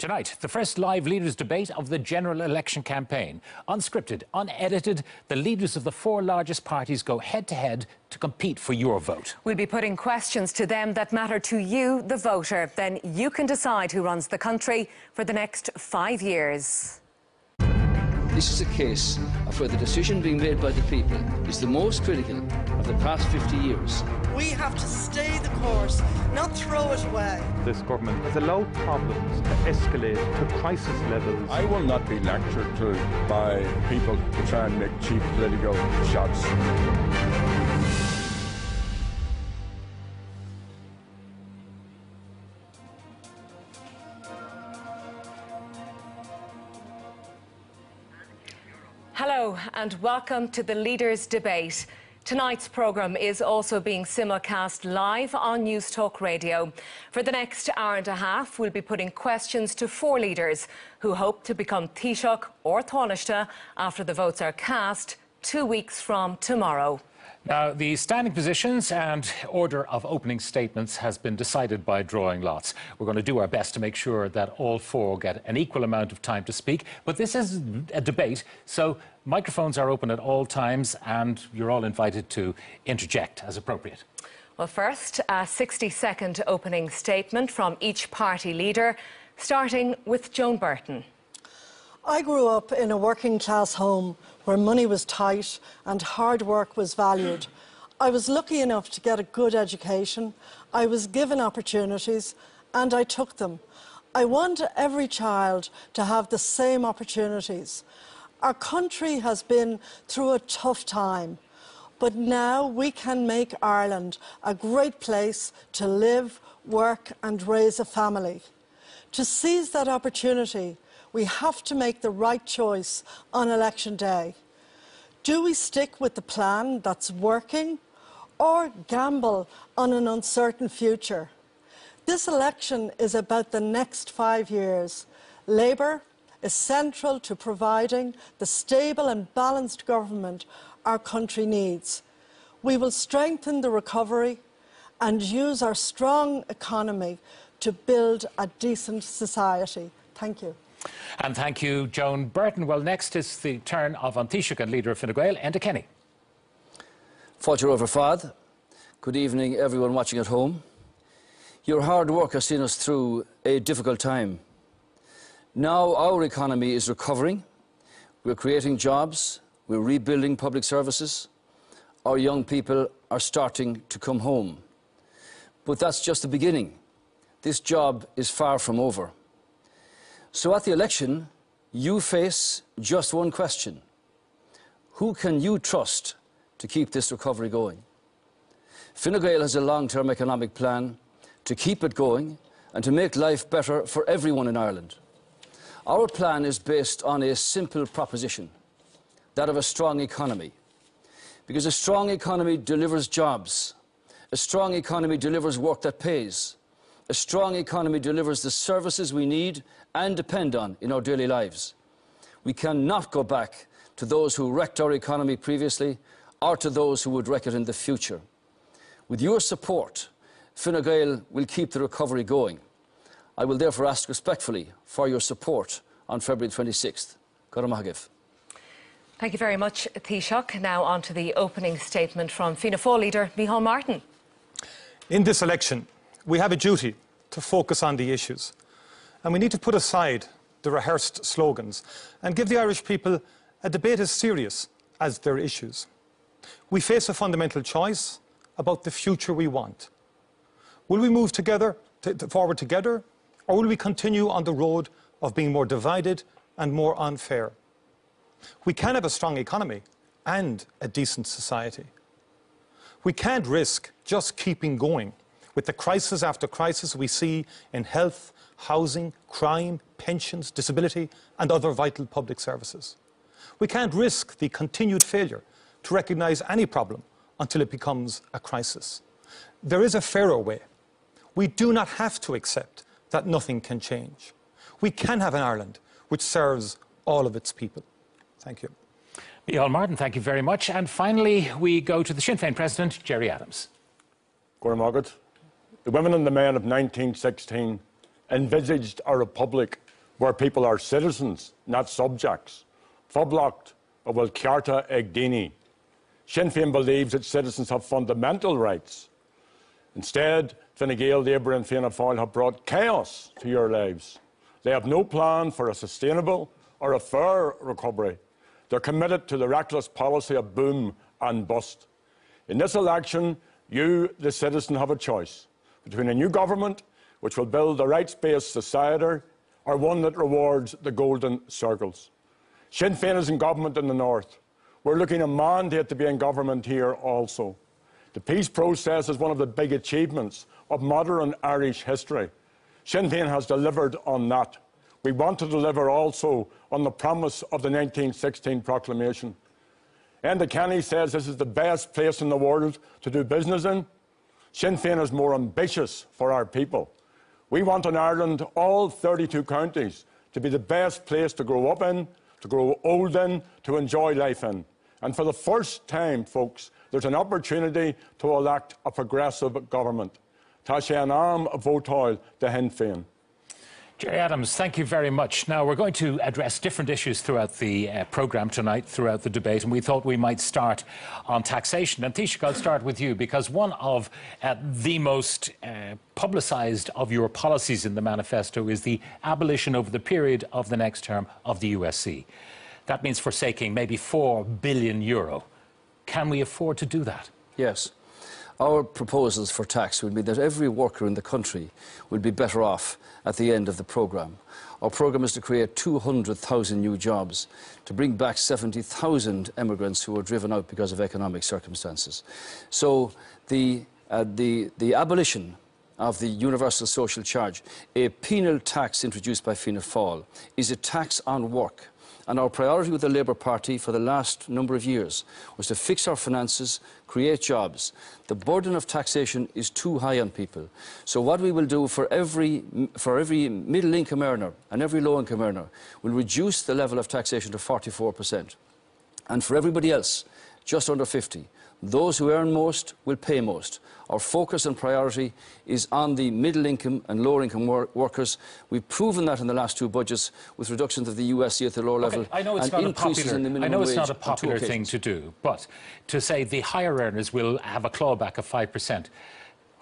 Tonight, the first live leaders' debate of the general election campaign. Unscripted, unedited, the leaders of the four largest parties go head to head to compete for your vote. We'll be putting questions to them that matter to you, the voter. Then you can decide who runs the country for the next five years. This is a case of where the decision being made by the people is the most critical of the past 50 years. We have to stay the course, not throw it away. This government has allowed problems to escalate to crisis levels. I will not be lectured to by people to try and make cheap political shots. Hello and welcome to the Leaders' Debate. Tonight's programme is also being simulcast live on Newstalk Radio. For the next hour and a half, we'll be putting questions to four leaders who hope to become Taoiseach or Taoiseach after the votes are cast two weeks from tomorrow. Now, the standing positions and order of opening statements has been decided by drawing lots. We're going to do our best to make sure that all four get an equal amount of time to speak. But this is a debate, so microphones are open at all times and you're all invited to interject as appropriate. Well, first, a 60 second opening statement from each party leader, starting with Joan Burton. I grew up in a working class home where money was tight and hard work was valued. I was lucky enough to get a good education. I was given opportunities and I took them. I want every child to have the same opportunities. Our country has been through a tough time, but now we can make Ireland a great place to live, work and raise a family. To seize that opportunity, we have to make the right choice on election day. Do we stick with the plan that's working or gamble on an uncertain future? This election is about the next five years. Labour is central to providing the stable and balanced government our country needs. We will strengthen the recovery and use our strong economy to build a decent society. Thank you. And thank you, Joan Burton. Well, next is the turn of An Taoiseach and leader of Fine Gael, Enda Kenny. Fáilte over fad. Good evening, everyone watching at home. Your hard work has seen us through a difficult time. Now our economy is recovering. We're creating jobs. We're rebuilding public services. Our young people are starting to come home. But that's just the beginning. This job is far from over. So at the election, you face just one question. Who can you trust to keep this recovery going? Fine Gael has a long-term economic plan to keep it going and to make life better for everyone in Ireland. Our plan is based on a simple proposition, that of a strong economy. Because a strong economy delivers jobs. A strong economy delivers work that pays. A strong economy delivers the services we need and depend on in our daily lives. We cannot go back to those who wrecked our economy previously or to those who would wreck it in the future. With your support, Fine Gael will keep the recovery going. I will therefore ask respectfully for your support on February 26th. Garamagav. Thank you very much, Taoiseach. Now on to the opening statement from Fianna Fáil leader Micheál Martin. In this election, we have a duty to focus on the issues. And we need to put aside the rehearsed slogans and give the Irish people a debate as serious as their issues. We face a fundamental choice about the future we want. Will we move together, forward together, or will we continue on the road of being more divided and more unfair? We can have a strong economy and a decent society. We can't risk just keeping going with the crisis after crisis we see in health, housing, crime, pensions, disability, and other vital public services. We can't risk the continued failure to recognise any problem until it becomes a crisis. There is a fairer way. We do not have to accept that nothing can change. We can have an Ireland which serves all of its people. Thank you. Micheál Martin, thank you very much. And finally, we go to the Sinn Féin President, Gerry Adams. Gordon The women and the men of 1916 envisaged a republic where people are citizens, not subjects. Foblocht will Carta Egdini. Sinn Féin believes that citizens have fundamental rights. Instead, Fine Gael, Labour and Fianna Fáil have brought chaos to your lives. They have no plan for a sustainable or a fair recovery. They're committed to the reckless policy of boom and bust. In this election, you, the citizen, have a choice between a new government, which will build a rights-based society, or one that rewards the golden circles. Sinn Féin is in government in the north. We're looking a mandate to be in government here also. The peace process is one of the big achievements of modern Irish history. Sinn Féin has delivered on that. We want to deliver also on the promise of the 1916 proclamation. Enda Kenny says this is the best place in the world to do business in. Sinn Féin is more ambitious for our people. We want in Ireland, all 32 counties, to be the best place to grow up in, to grow old in, to enjoy life in. And for the first time, folks, there's an opportunity to elect a progressive government. Tá sé an am a vótáil de hen féin. Gerry Adams, thank you very much. Now, we're going to address different issues throughout the uh, programme tonight, throughout the debate, and we thought we might start on taxation. And Taoiseach, I'll start with you, because one of uh, the most uh, publicised of your policies in the manifesto is the abolition over the period of the next term of the USC. That means forsaking maybe 4 billion euro. Can we afford to do that? Yes. Our proposals for tax would mean that every worker in the country would be better off at the end of the programme. Our programme is to create 200,000 new jobs, to bring back 70,000 emigrants who were driven out because of economic circumstances. So the, uh, the, the abolition of the universal social charge, a penal tax introduced by Fianna Fáil, is a tax on work and our priority with the Labour Party for the last number of years was to fix our finances, create jobs. The burden of taxation is too high on people. So what we will do for every, for every middle-income earner and every low-income earner, we'll reduce the level of taxation to 44%. And for everybody else, just under 50, those who earn most will pay most. Our focus and priority is on the middle income and lower income wor workers. We've proven that in the last two budgets with reductions of the USC at the lower okay, level I know it's and not increases a popular, in the minimum I know it's wage not a popular thing to do, but to say the higher earners will have a clawback of 5%,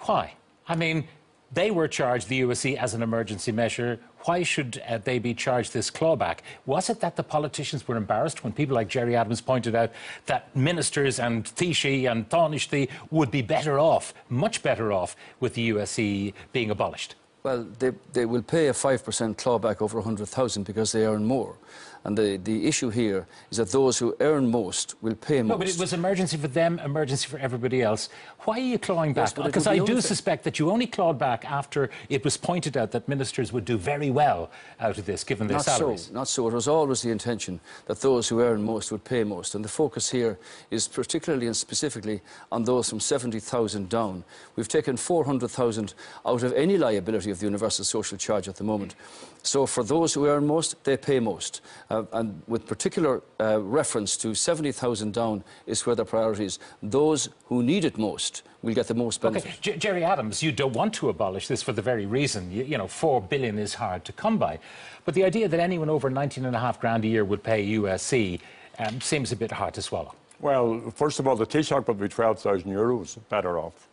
why? I mean, they were charged the USC as an emergency measure. Why should uh, they be charged this clawback? Was it that the politicians were embarrassed when people like Gerry Adams pointed out that ministers and Taoiseach and Taoiseach would be better off, much better off, with the USC being abolished? Well, they, they will pay a 5% clawback over 100,000 because they earn more. And the, the issue here is that those who earn most will pay most. No, but it was emergency for them, emergency for everybody else. Why are you clawing back? Yes, because be I do unfair. suspect that you only clawed back after it was pointed out that ministers would do very well out of this, given their not salaries. so, not so. It was always the intention that those who earn most would pay most. And the focus here is particularly and specifically on those from 70,000 down. We've taken 400,000 out of any liability of the universal social charge at the moment. So for those who earn most, they pay most. Uh, and with particular uh, reference to 70,000 down is where the priority is. Those who need it most will get the most benefit. Okay, J- Gerry Adams, you don't want to abolish this for the very reason, you, you know, four billion is hard to come by. But the idea that anyone over 19 and a half grand a year would pay USC um, seems a bit hard to swallow. Well, first of all, the Taoiseach will be 12,000 euros better off.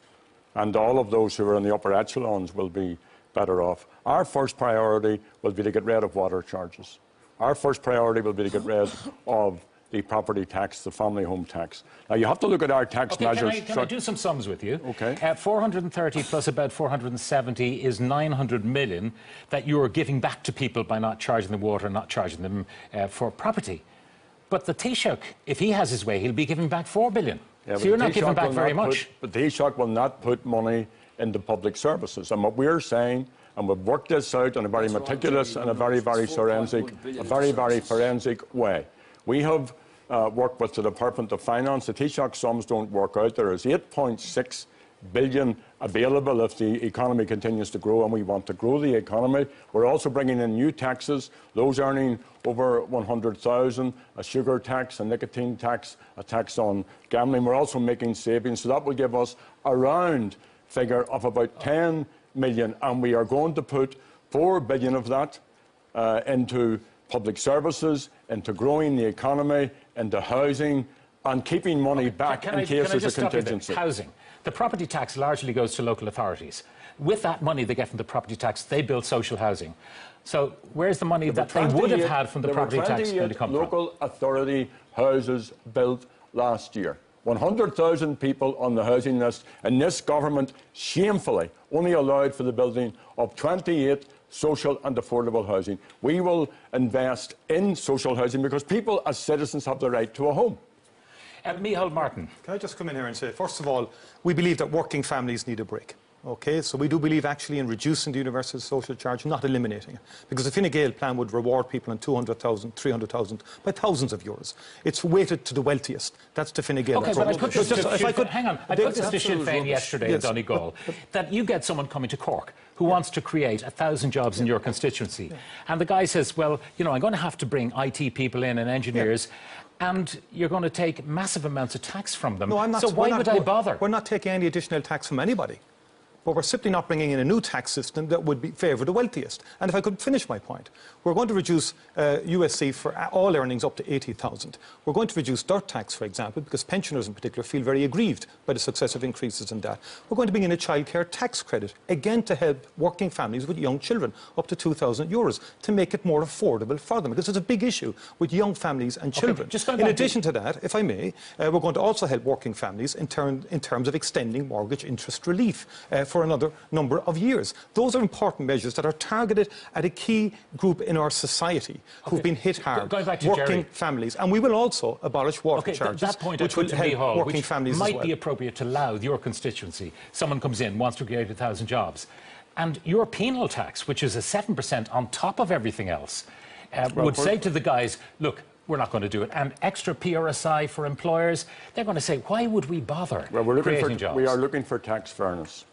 And all of those who are in the upper echelons will be better off. Our first priority will be to get rid of water charges. Our first priority will be to get rid of the property tax, the family home tax. Now, you have to look at our tax Okay, measures. can, I, can I do some sums with you? Okay. Uh, 430 plus about 470 is 900 million that you're giving back to people by not charging them water, not charging them uh, for property. But the Taoiseach, if he has his way, he'll be giving back 4 billion. Yeah, so you're not giving back very not much. Put, but the Taoiseach will not put money into public services. And what we're saying, and we've worked this out in a very meticulous and a very, very forensic, a very, very forensic way. We have uh, worked with the Department of Finance. The Taoiseach sums don't work out. There is 8.6 billion available if the economy continues to grow, and we want to grow the economy. We're also bringing in new taxes. Those earning over 100,000, a sugar tax, a nicotine tax, a tax on gambling. We're also making savings, so that will give us a round figure of about 10 million, and we are going to put 4 billion of that uh, into public services, into growing the economy, into housing, and keeping money back Can in I, case can there's a just stop you there? contingency. Housing. The property tax largely goes to local authorities. With that money they get from the property tax, they build social housing. So where's the money that they would have had from the property tax going to 28 come from? local authority houses built last year. 100,000 people on the housing list, and this government shamefully only allowed for the building of 28 social and affordable housing. We will invest in social housing because people as citizens have the right to a home. Uh, Micheál Martin. Can I just come in here and say, first of all, we believe that working families need a break. Okay, so we do believe actually in reducing the universal social charge, not eliminating it. Because the Fine Gael plan would reward people on 200,000, 300,000 by thousands of euros. It's weighted to the wealthiest. That's the Fine Gael Okay, but I put Just- this, to, if I could, hang on, I put this to Sinn Féin yesterday Yes. in Donegal, that you get someone coming to Cork who wants to create a thousand jobs in your constituency. And the guy says, well, you know, I'm going to have to bring IT people in and engineers, and you're going to take massive amounts of tax from them. No, I'm not. so why not- would I bother? We're not taking any additional tax from anybody. But we're simply not bringing in a new tax system that would be favour the wealthiest. And if I could finish my point, we're going to reduce uh, USC for all earnings up to 80,000. We're going to reduce DIRT tax, for example, because pensioners in particular feel very aggrieved by the successive increases in that. We're going to bring in a childcare tax credit, again to help working families with young children, up to 2,000 euros, to make it more affordable for them, because it's a big issue with young families and children. just in addition to that, if I may, uh, we're going to also help working families in, term, in terms of extending mortgage interest relief uh, for another number of years. Those are important measures that are targeted at a key group in our society who've been hit hard, going back to working Gerry. families. And we will also abolish water Okay, th- charges, that point I which put will to help Micheál, working which families might as well. be appropriate to Louth, your constituency. Someone comes in, wants to create a thousand jobs. And your penal tax, which is a 7% on top of everything else, uh, would say to the guys, look, we're not going to do it. And extra PRSI for employers, they're going to say, why would we bother Well, we're looking creating for, jobs? we are looking for tax fairness.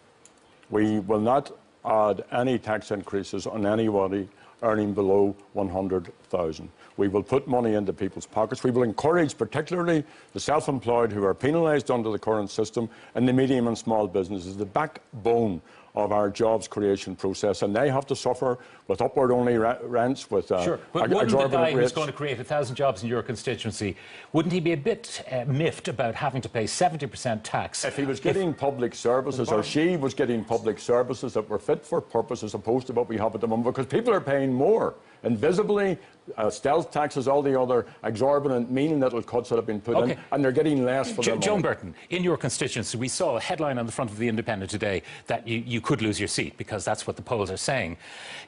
We will not add any tax increases on anybody earning below 100,000. We will put money into people's pockets. We will encourage particularly the self-employed who are penalised under the current system and the medium and small businesses, the backbone of our jobs creation process, and they have to suffer with upward-only rents, with uh, Sure, but wouldn't the guy who's going to create a thousand jobs in your constituency, wouldn't he be a bit uh, miffed about having to pay 70% tax? If he was getting public services or she was getting public services that were fit for purpose as opposed to what we have at the moment, because people are paying more. Invisibly, uh, stealth taxes, all the other exorbitant, mean little cuts that have been put Okay. in, and they're getting less for Jo- Joan money. Burton, in your constituency, we saw a headline on the front of the Independent today that you, you could lose your seat because that's what the polls are saying.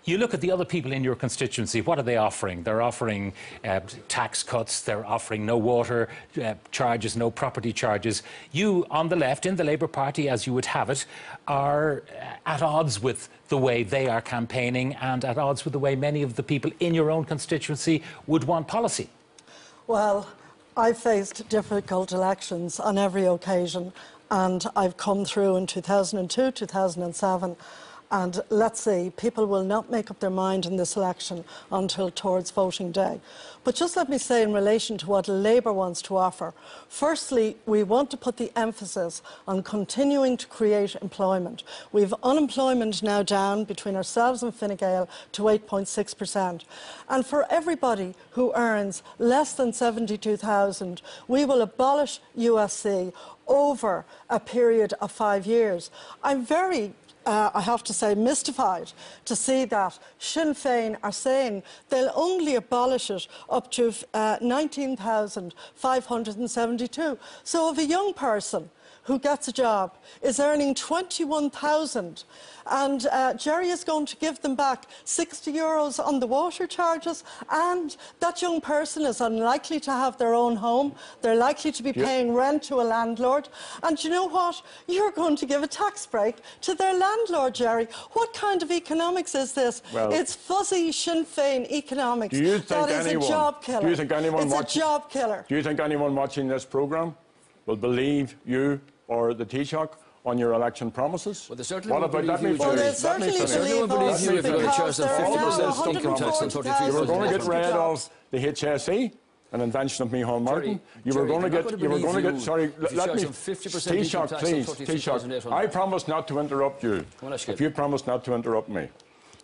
You look at the other people in your constituency, what are they offering? They're offering uh, tax cuts, they're offering no water uh, charges, no property charges. You, on the left, in the Labour Party, as you would have it, are uh, at odds with the way they are campaigning and at odds with the way many of the people in your own constituency would want policy. Well, I've faced difficult elections on every occasion, and I've come through in 2002, 2007. And let's see, people will not make up their mind in this election until towards voting day. But just let me say, in relation to what Labour wants to offer, firstly, we want to put the emphasis on continuing to create employment. We've unemployment now down between ourselves and Fine Gael to 8.6%. And for everybody who earns less than 72,000, we will abolish USC over a period of five years. I'm very uh, I have to say, mystified to see that Sinn Féin are saying they'll only abolish it up to uh, 19,572. So if a young person who gets a job is earning 21,000 and uh, Gerry is going to give them back 60 euros on the water charges and that young person is unlikely to have their own home. They're likely to be paying rent to a landlord. And you know what? You're going to give a tax break to their landlord, Gerry. What kind of economics is this? Well- it's fuzzy Sinn Féin economics. Do you think that is anyone, a job killer. Do you think anyone it's watching, a job killer. Do you think anyone watching this programme will believe you or the Taoiseach on your election promises? Well, they certainly what won't about, let believe me you, Well, they certainly finish. believe believe us you if you're gonna because charge them there are 50% now income tax on 33 You were going to get rid of the HSE, an invention of Micheál Martin. you were going to get. gonna You were going to get. Sorry, if you let me. 50% Taoiseach, income tax on please, 33,800. Taoiseach. I promise not to interrupt you. If you promise not to interrupt me,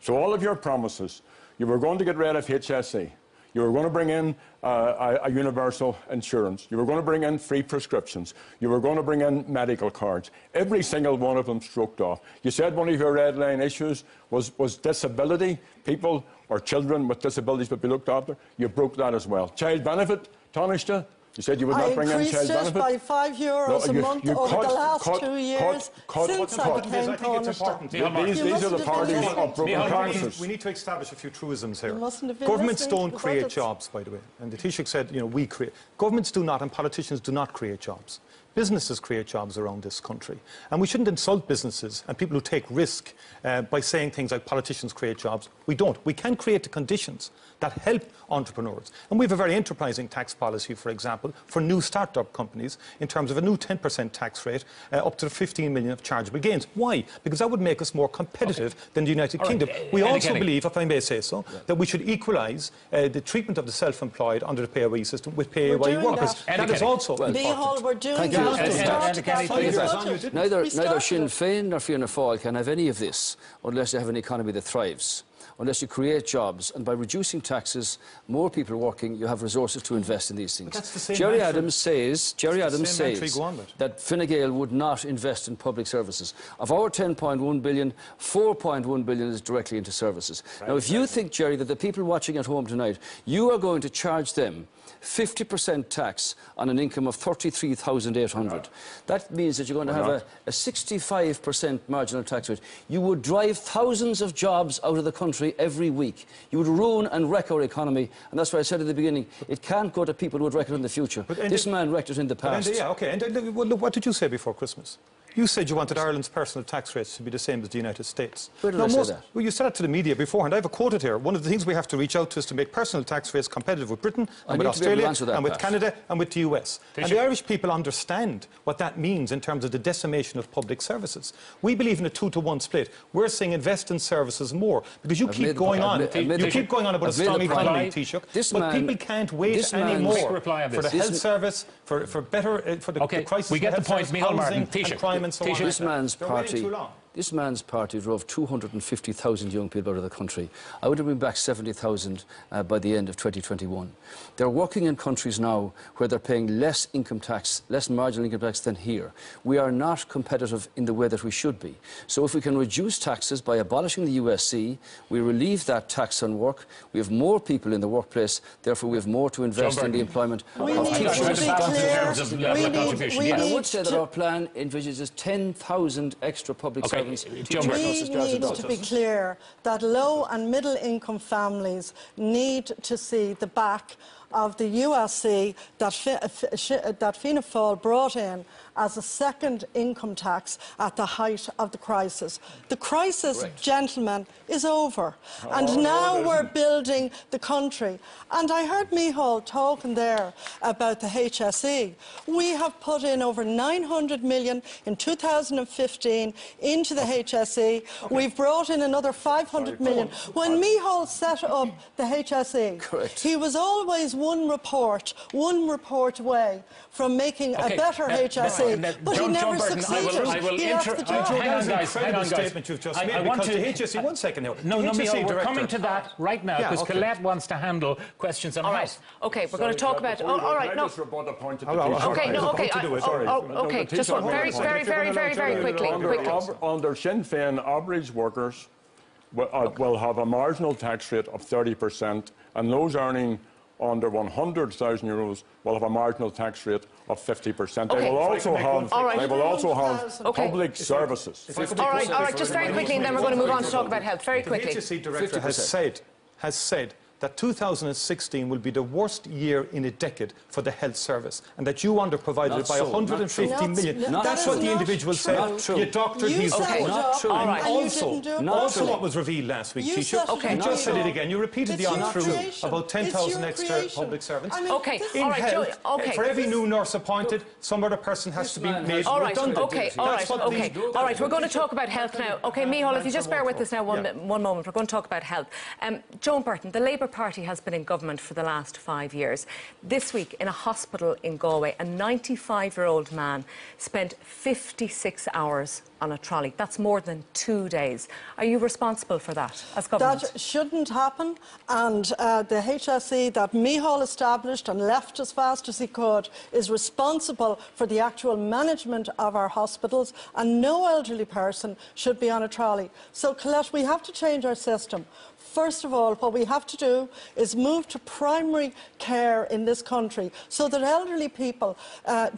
so all of your promises, You were going to get rid of HSE. You were going to bring in uh, a, a, universal insurance. You were going to bring in free prescriptions. You were going to bring in medical cards. Every single one of them stroked off. You said one of your red line issues was, was disability. People or children with disabilities would be looked after. You broke that as well. Child benefit, Taoiseach, you said you would not I bring in child increased it benefit. by five euros No, a you- month you over cut- the last cut- two years cut- cut- since cut- I cut. became I think it's important. Taoiseach. These, these are the parties been of broken promises. We need to establish a few truisms here. You mustn't have been Governments don't create puppets. jobs, by the way. And the Taoiseach said, you know, we create. Governments do not, and politicians do not create jobs. Businesses create jobs around this country. And we shouldn't insult businesses and people who take risk uh, by saying things like politicians create jobs. We don't. We can create the conditions that help entrepreneurs. And we have a very enterprising tax policy, for example, for new start-up companies in terms of a new 10% tax rate uh, up to 15 million of chargeable gains. Why? Because that would make us more competitive than the United All right. Kingdom. We Andy also Kenny. believe, if I may say so, that we should equalise uh, the treatment of the self-employed under the PAYE system with PAYE workers. that. That is also Well, important. Micheál, we're doing Thank you. that. And- We and- started and can I that tell from you the that- budget. Neither, neither Sinn. Féin nor Fianna Fáil can have any of this unless you have an economy that thrives, unless you create jobs. And by reducing taxes, more people working, you have resources to invest in these things. that's the same Gerry mantra- Adams says, Gerry Adams says you go on with. that Fine Gael would not invest in public services. Of our 10.1 billion, 4.1 billion is directly into services. now, if you think, Gerry, that the people watching at home tonight, you are going to charge them 50% tax on an income of 33,800. That means that you're going to have a, a 65% marginal tax rate. You would drive thousands of jobs out of the country every week. You would ruin and wreck our economy. And that's why I said at the beginning, it can't go to people who would wreck it in the future. But- this man wrecked it in the past. and, yeah, okay. And uh, well, look, what did you say before Christmas? You said you wanted Ireland's personal tax rates to be the same as the United States. Where did Now, I say that? Well, you said it to the media beforehand. I have a quoted here. One of the things we have to reach out to is to make personal tax rates competitive with Britain I and with need to be able to Australia answer that, and with Pat. Canada and with the US. And the Irish people understand what that means in terms of the decimation of public services. We believe in a two-to-one split. We're saying invest in services more because you I've keep made the going on. I've I've you keep going on about I've a strong economy, Taoiseach. This but man- people can't wait anymore reply on for the this. health This- service, for, for better, uh, for the, Okay, the crisis we get the the point, service, Micheál housing Martin. Taoiseach, and and so This man's party. Too long. This man's party drove 250,000 young people out of the country. I would have been back 70,000 uh, by the end of 2021. They're working in countries now where they're paying less income tax, less marginal income tax than here. We are not competitive in the way that we should be. So if we can reduce taxes by abolishing the USC, we relieve that tax on work, we have more people in the workplace, therefore we have more to invest in Burton. the employment We of need teachers. to be in clear. terms of level We of need- contribution, we yeah. I would say that our plan envisages 10,000 extra public Okay, servants. Joe teaching Burton. nurses, We need to be clear that low and middle income families need to see the back of the USC that, Fi- that Fianna Fáil brought in as a second income tax at the height of the crisis. The crisis, gentlemen, is over. and now we're building the country. And I heard Micheál talking there about the HSE. We have put in over 900 million in 2015 into the HSE. We've brought in another 500 million. When Micheál set up the HSE, Correct. he was always one report, one report away from making Okay, a better uh, HSE. But John- he never Joan Burton, I will- I will he left inter- the job. hang on, That is an guys, hang on, guys. statement you've just I- made I want because to- the HSE, one second now. No, the no, HSE we're director- coming to that right now Yeah, because okay. Colette wants to handle questions on All right. health. Okay, we're going to talk about. Oh, all right, no. just rebut a point that Oh, the Taoiseach Okay, no, okay. to do I- it, sorry. oh, okay, just one very, very, very, very, very quickly. Under, quickly. under Sinn Féin, average workers will, uh, will have a marginal tax rate of 30%, and those earning under 100,000 euros will have a marginal tax rate of 50%. Okay. They will also can make have, All right. they will also have Okay. public services. All right, all right, just very quickly, and then we're going to move on to talk about health. Very The quickly. HSE director has said, has said that 2016 will be the worst year in a decade for the health service and that you underprovided Not it by so, not 150 true. million. Not- That's that what is the not individual true. said. Not true. You doctored You his set Not true. And All right. also, didn't do it Not also true. what was revealed last week, You Taoiseach, set it Okay. you just said it again. You repeated It's the your untruth about 10,000 extra creation. public servants. I mean, Okay, In all right, health, Joe, okay. for every new nurse appointed, some other person has to be made All right, redundant. okay, all That's what okay. these- All right, we're going to talk about health now. Okay, Micheál, if you just bear with us now one, moment, we're going to talk about health. Um, Joan Burton, the Labour Party has been in government for the last five years. This week, in a hospital in Galway, a 95 year old man spent 56 hours on a trolley. That's more than two days. Are you responsible for that as government? That shouldn't happen. And uh, the HSE that Micheál established and left as fast as he could is responsible for the actual management of our hospitals. And no elderly person should be on a trolley. So, Colette, we have to change our system. First of all, what we have to do is move to primary care in this country so that elderly people uh,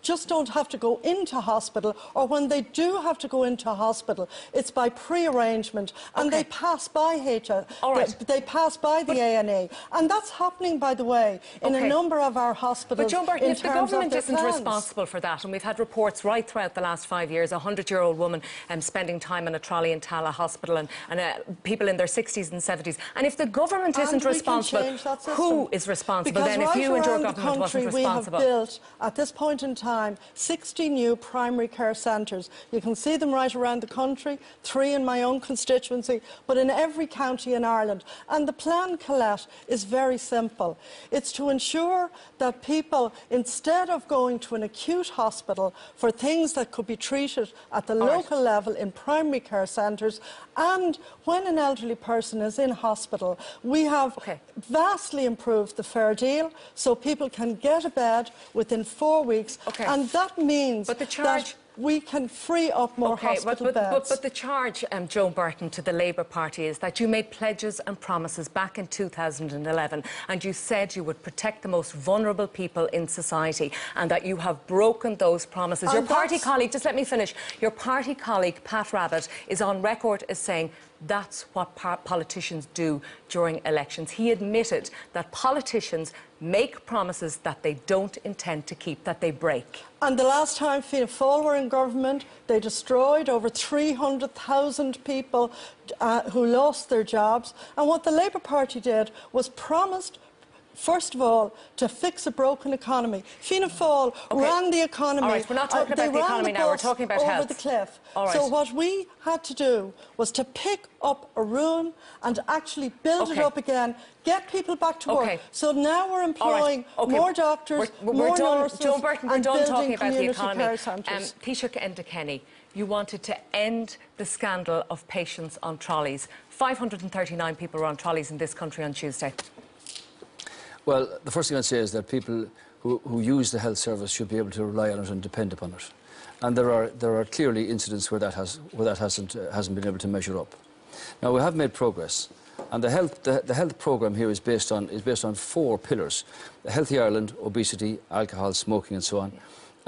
just don't have to go into hospital or when they do have to go into hospital, it's by pre-arrangement and Okay. they pass by HS, All right. they, they pass by the ANA. And that's happening, by the way, in Okay. a number of our But hospitals Joan Burton, in if the government isn't plans. responsible for that, and we've had reports right throughout the last five years, a 100-year-old woman um, spending time in a trolley in Tallaght Hospital and, and uh, people in their 60s and 70s, and if the government And isn't responsible, change that system. who is responsible Because then if you and your around the government country, wasn't we have built, at this point in time, 60 new primary care centres. You can see them right around the country, three in my own constituency, but in every county in Ireland. And the plan, Colette, is very simple. It's to ensure that people, instead of going to an acute hospital for things that could be treated at the right. local level in primary care centres, and when an elderly person is in hospital, we have Okay. vastly improved the fair deal so people can get a bed within four weeks. Okay. And that means But the charge- that we can free up more Okay, but, hospital but, beds. but, but the charge, um, Joe Burton, to the Labour Party is that you made pledges and promises back in 2011 and you said you would protect the most vulnerable people in society and that you have broken those promises. Your party that's- colleague, just let me finish, your party colleague Pat Rabbitte is on record as saying that's what par- politicians do during elections. He admitted that politicians make promises that they don't intend to keep, that they break. And the last time Fianna Fáil were in government, they destroyed over 300,000 people uh, who lost their jobs. And what the Labour Party did was promised, first of all, to fix a broken economy. Fianna Fáil Okay. ran the economy. All right, we're not uh, talking they about the economy now, we're talking about over health. the cliff. All right. So what we had to do was to pick up a ruin and actually build Okay. it up again, get people back to Okay. work. So now we're employing right, okay. more doctors, We're, we're more done, nurses, Joe Burton, we're and done building talking about the economy. centres. Taoiseach Enda Kenny, you wanted to end the scandal of patients on trolleys. 539 people were on trolleys in this country on Tuesday. Well, the first thing I'd say is that people who, who use the health service should be able to rely on it and depend upon it. And there are, there are clearly incidents where that, has, where that hasn't, uh, hasn't been able to measure up. Now, we have made progress. And the health, the, the health programme here is based, on, is based on four pillars. Healthy Ireland, obesity, alcohol, smoking and so on.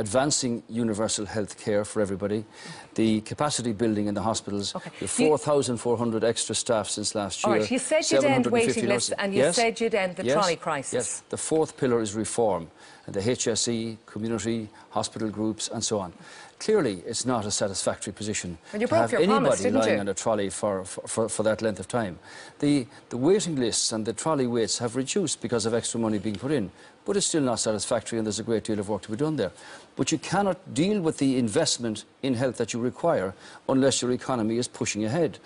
Advancing universal health care for everybody. The capacity building in the hospitals. Okay. The 4,400 extra staff since last year. right, you said you'd end waiting lists and you Yes, said you'd end the yes, trolley crisis. Yes. The fourth pillar is reform, and the HSE, community, hospital groups, and so on. Clearly, it's not a satisfactory position And you to have anybody promise, lying you? on a trolley for, for, for, for that length of time. The, the waiting lists and the trolley waits have reduced because of extra money being put in, but it's still not satisfactory, and there's a great deal of work to be done there. But you cannot deal with the investment in health that you require unless your economy is pushing ahead.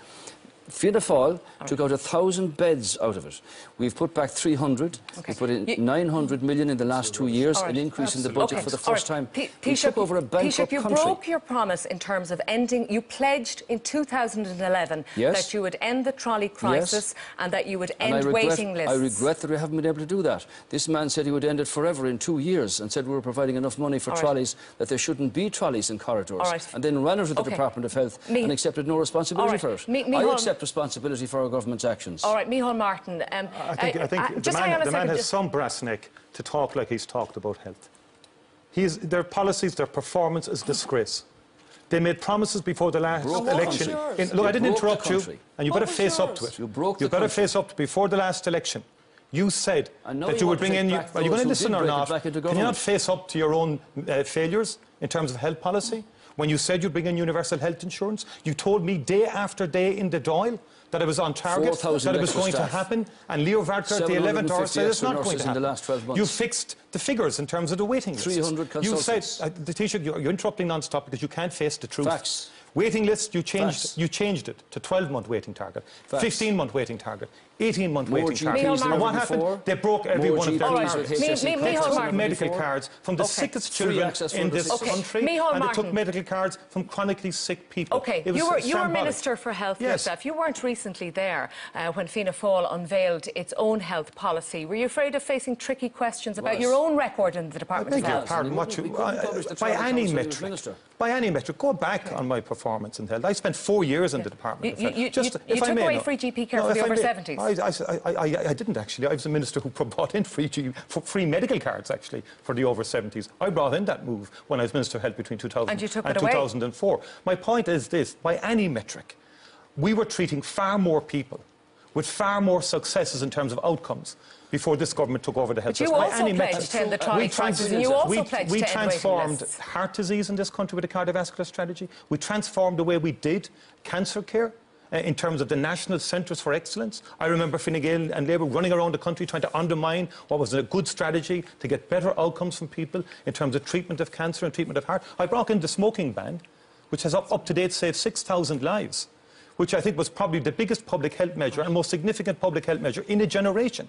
Fianna Fáil took out a thousand beds out of it. We've put back 300. Okay. We put in You- 900 million in the last two years, All right. an increase in the budget Okay, for the first right. time. T- we Taoiseach, took over a Taoiseach, bankrupt you country. broke your promise in terms of ending. You pledged in 2011 Yes. that you would end the trolley crisis and that you would end regret, waiting lists. I regret that we haven't been able to do that. This man said he would end it forever in two years and said we were providing enough money for All right. trolleys that there shouldn't be trolleys in corridors. All right. And then ran out to the Okay. Department of Health Me- and accepted no responsibility All right. for it. Me- I Micheál- accept responsibility for our government's actions. All right, Micheál Martin. Um, I think, I think uh, the, just hang on man, the man has just- some brass neck to talk like he's talked about health. He's, their policies, their performance is disgrace. They made promises before the last Broke election. country. In- look, I didn't interrupt you, and you What better was face up to it. You broke You better country. face up to before the last election. You said that you you would bring in. back Are you going to listen or not? Can you not face up to your own uh, failures in terms of health policy? When you said you'd bring in universal health insurance, you told me day after day in the Dáil that it was on target, 4,000 that it was going staff. to happen, and Leo Varadkar at the 11th hour 750 said it's not going to in the happen. last 12 months. You fixed the figures in terms of the waiting list. 300 You said, uh, the Taoiseach, you're, you're interrupting non-stop because you can't face the truth. Facts. Waiting lists, you changed, Facts. you changed it to 12-month waiting target, 15-month waiting target, 18-month More waiting GPs target. than And what happened? before. They broke every More one of their GPs All right. targets. Me- me- They cards took Martin. medical before. cards from the Okay. sickest children in this. Okay. country, Micheál and they took medical cards from chronically sick people. Okay, It was you were, you were. Minister for Health Yes. yourself. You weren't recently there uh, when Fianna Fáil unveiled its own health policy. Were you afraid of facing tricky questions about Was. your own record in the I Department beg of Health? pardon, what you, we couldn't uh, by any council when he was metric, by any metric, go back on my performance in health. I spent four years in the Department of You- Health. you- Just, you- if you I took may, away no. free GP care for the I over may, 70s. I, I, I, I, I didn't actually. I was the minister who brought in free, free medical cards actually for the over 70s. I brought in that move when I was Minister of Health between 2000 And took it away. 2004. My point is this: by any metric, we were treating far more people with far more successes in terms of outcomes before this government took over the health But you system. By also any pledged metric. to end the We trolley trans- crisis, and you also we, pledged we to transformed heart disease in this country with a cardiovascular strategy. We transformed the way we did cancer care. Uh, in terms of the national centres for excellence, I remember Fine Gael and Labour running around the country trying to undermine what was a good strategy to get better outcomes from people in terms of treatment of cancer and treatment of heart. I brought in the smoking ban, which has up, up to date saved 6,000 lives, which I think was probably the biggest public health measure and most significant public health measure in a generation.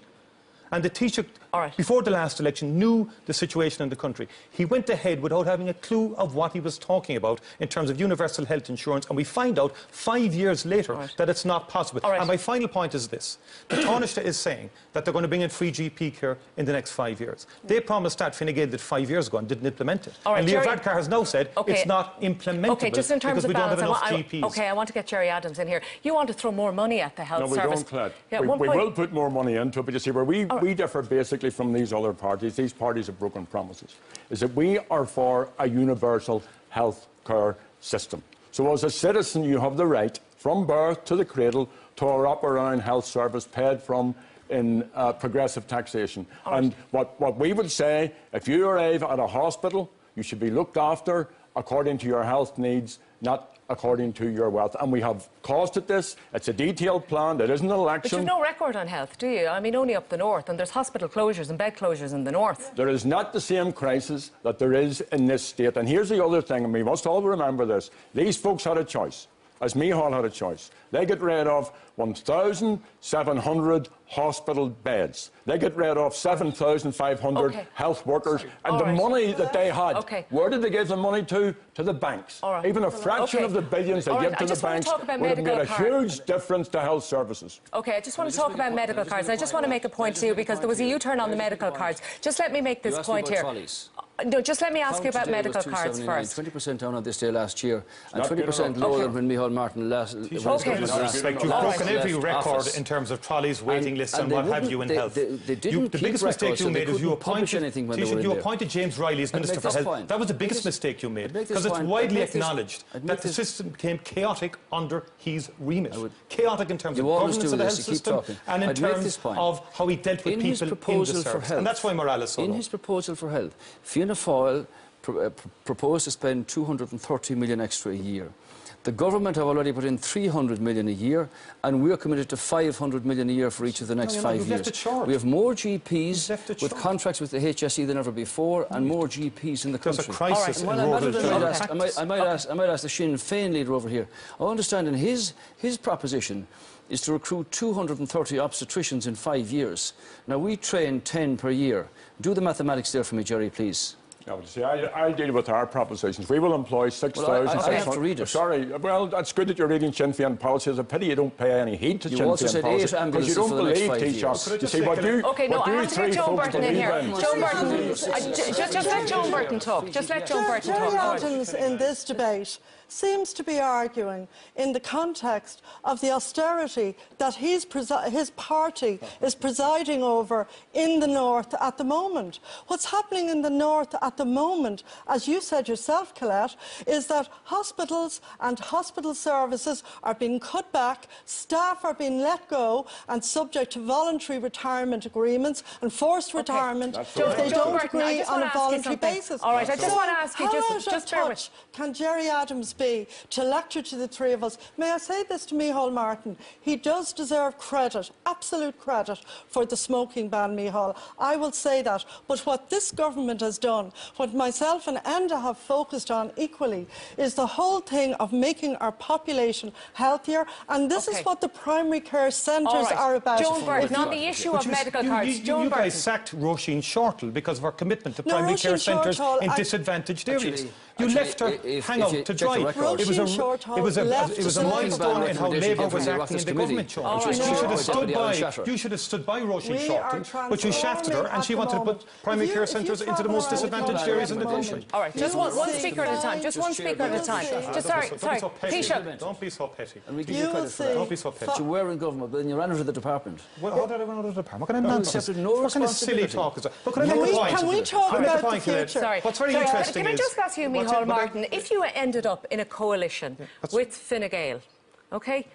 And the Taoiseach, All right. before the last election, knew the situation in the country. He went ahead without having a clue of what he was talking about in terms of universal health insurance. And we find out five years later right. that it's not possible. All right. And my final point is this. The Taoiseach is saying that they're going to bring in free GP care in the next five years. They promised that Fine Gael did five years ago and didn't implement it. All right, and Leo Gerry- Varadkar has now said Okay. it's not implementable Okay, just in terms because of we don't balance, have enough I, wa- GPs. okay, I want to get Gerry Adams in here. You want to throw more money at the health No, we service. don't, Claire. Yeah, we one we point- will put more money into it, but you see, where we, we differ basically from these other parties, these parties have broken promises, is that we are for a universal health care system. So as a citizen, you have the right, from birth to the cradle, to a wraparound health service paid from in uh, progressive taxation. And what, what we would say, if you arrive at a hospital, you should be looked after according to your health needs, not according to your wealth. And we have costed this. It's a detailed plan. There isn't an election. But you've no record on health, do you? I mean, only up the north, and there's hospital closures and bed closures in the north. There is not the same crisis that there is in this state. And here's the other thing, and we must all remember this. These folks had a choice, as Micheál had a choice. They get rid of 1,700 hospital beds. They get rid of 7,500 Okay. health workers. And All the right. money that they had, Okay. where did they give the money to? To the banks. All right. Even a fraction Okay. of the billions they All right, give I to the just wanna banks would have made a card. huge difference to health services. Okay, I just want to talk about medical cards. I just want to make a point to you because there was a to you. U-turn on the Just make a medical cards. Just let me make this You asked me point here. Trolleys. No, just let me ask you about medical cards first. 20% down on this day last year, and 20% lower enough. than when Micheál Martin last. when his Okay. government With last- respect, you've All right. broken every record office. in terms of trolleys, waiting lists, and, and what have you in they- health. they- they didn't You- the keep biggest records, mistake you so made is you appointed, anything when they Taoiseach, were in you there. appointed James Reilly as I'd Minister for Health. point. That was the biggest this- mistake you made I'd make this because it's widely acknowledged that the system became chaotic under his remit. Chaotic in terms of governance of the health system and in terms of how he dealt with people in the proposal service. And that's why Morales In his proposal for health, Fianna Fáil pr- uh, pr- proposed to spend 230 million extra a year. The government have already put in 300 million a year, and we're committed to 500 million a year for each of the next no, no, five you've years. left it short. We have more GPs with contracts with the HSE than ever before, and more GPs in the There's a country. crisis Well, in I might, rural I might ask, I might, I might ask, I might ask the Sinn Féin leader over here. I understand in his, his proposition is to recruit 230 obstetricians in five years. Now, we train 10 per year. Do the mathematics there for me, Gerry, please. No, but see, I, I deal with our propositions. We will employ 6,000... Well, I- I have to read it. Sorry, well, that's good that you're reading Sinn Féin policy. It's a pity you don't pay any heed to You Sinn also Féin said policy. eight because you don't for the next believe, five Taoiseach. years. You see, what can I- you, Okay, no, what I you have to three get Joan Burton in here. in- Joan Burton, just, just let Joan Burton talk. Just let Joan Burton talk. talk. Adams in this debate seems to be arguing in the context of the austerity that he's presi- his party is presiding over in the north at the moment. What's happening in the north at the moment, as you said yourself, Colette, is that hospitals and hospital services are being cut back, staff are being let go and subject to voluntary retirement agreements and forced retirement if right. they Joan don't Burton, agree on a voluntary basis. All right, I just So wanna ask you, how just- out just bear with- touch can Gerry Adams be to lecture to the three of us? May I say this to Micheál Martin? He does deserve credit, absolute credit, for the smoking ban, Micheál. I will say that. But what this government has done What myself and Enda have focused on equally is the whole thing of making our population healthier, and this Okay. is what the primary care centres right. are about. Joan Burton, If you- on the issue of medical you, cards, You, you, Joan you Burton. guys sacked Roisin Shortall because of our commitment to No, primary care centres in I- disadvantaged areas. Actually- you actually, left her i- if- hang if out to check dry. It was a, Roisin Shortall it was a, left it was a the milestone in how Labour was by the acting in the government. Committee, Sean. You should have stood by. Alan Shatter. You should have stood by Roisin We are Shortall, but you shafted her, and she wanted to put primary If care you- if you centres into the most disadvantaged the areas in the country country. All right, just one, one speaker at a time. Just Just one speaker at a time. Just Don't sorry, be so- don't sorry. be so petty. Don't be so petty. And we give You you credit for that. Don't be so petty. You were in government, but then you ran out of the department. Well, how did I run out of the department? What kind of nonsense? what kind of silly talk is that? But can I Can make a we- point? can we talk Can I make a about the future? Sorry. What's very Sorry, interesting Can I just ask you, what's Micheál it- but I- Martin, if you ended up in a coalition with Fine Gael, okay,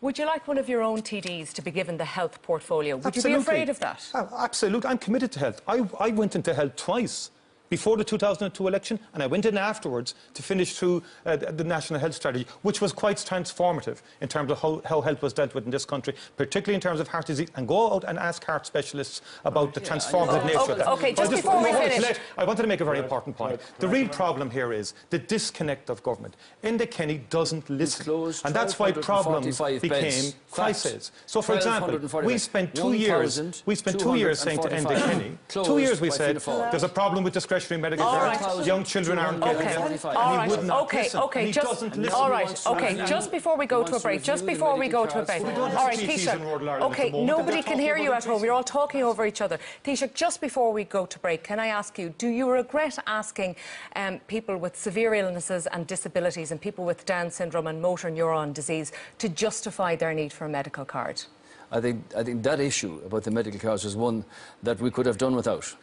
would you like one of your own TDs to be given the health portfolio? Would you be afraid of that? Oh, absolutely. I'm committed to health. I, I went into health twice. Before the 2002 election, and I went in afterwards to finish through uh, the the National Health Strategy, which was quite transformative in terms of how, how health was dealt with in this country, particularly in terms of heart disease. And go out and ask heart specialists about the transformative Oh, nature okay, of that. okay, But just before we finish- Colette, I wanted to make a very important point. The real problem here is the disconnect of government. Enda Kenny doesn't listen. And that's why problems became beds. crises. So, for example, we spent two years, we spent two years saying to Enda Kenny, two years we said, there's a problem with discretionary medical All care. right. Young children aren't getting Okay, them. All And he would not okay, listen. okay, He just, doesn't listen. all He right, wants to okay, review- just before we go to a break, just review the before we go to a break. All right, don't All have right, GPs in Northern Taoiseach, okay, the moment, and nobody can hear you at home, you're all talking over each other. Taoiseach, just before we go to break, can I ask you, do you regret asking um, people with severe illnesses and disabilities and people with Down syndrome and motor neuron disease to justify their need for a medical card? I think, I think that issue about the medical cards is one that we could have done without.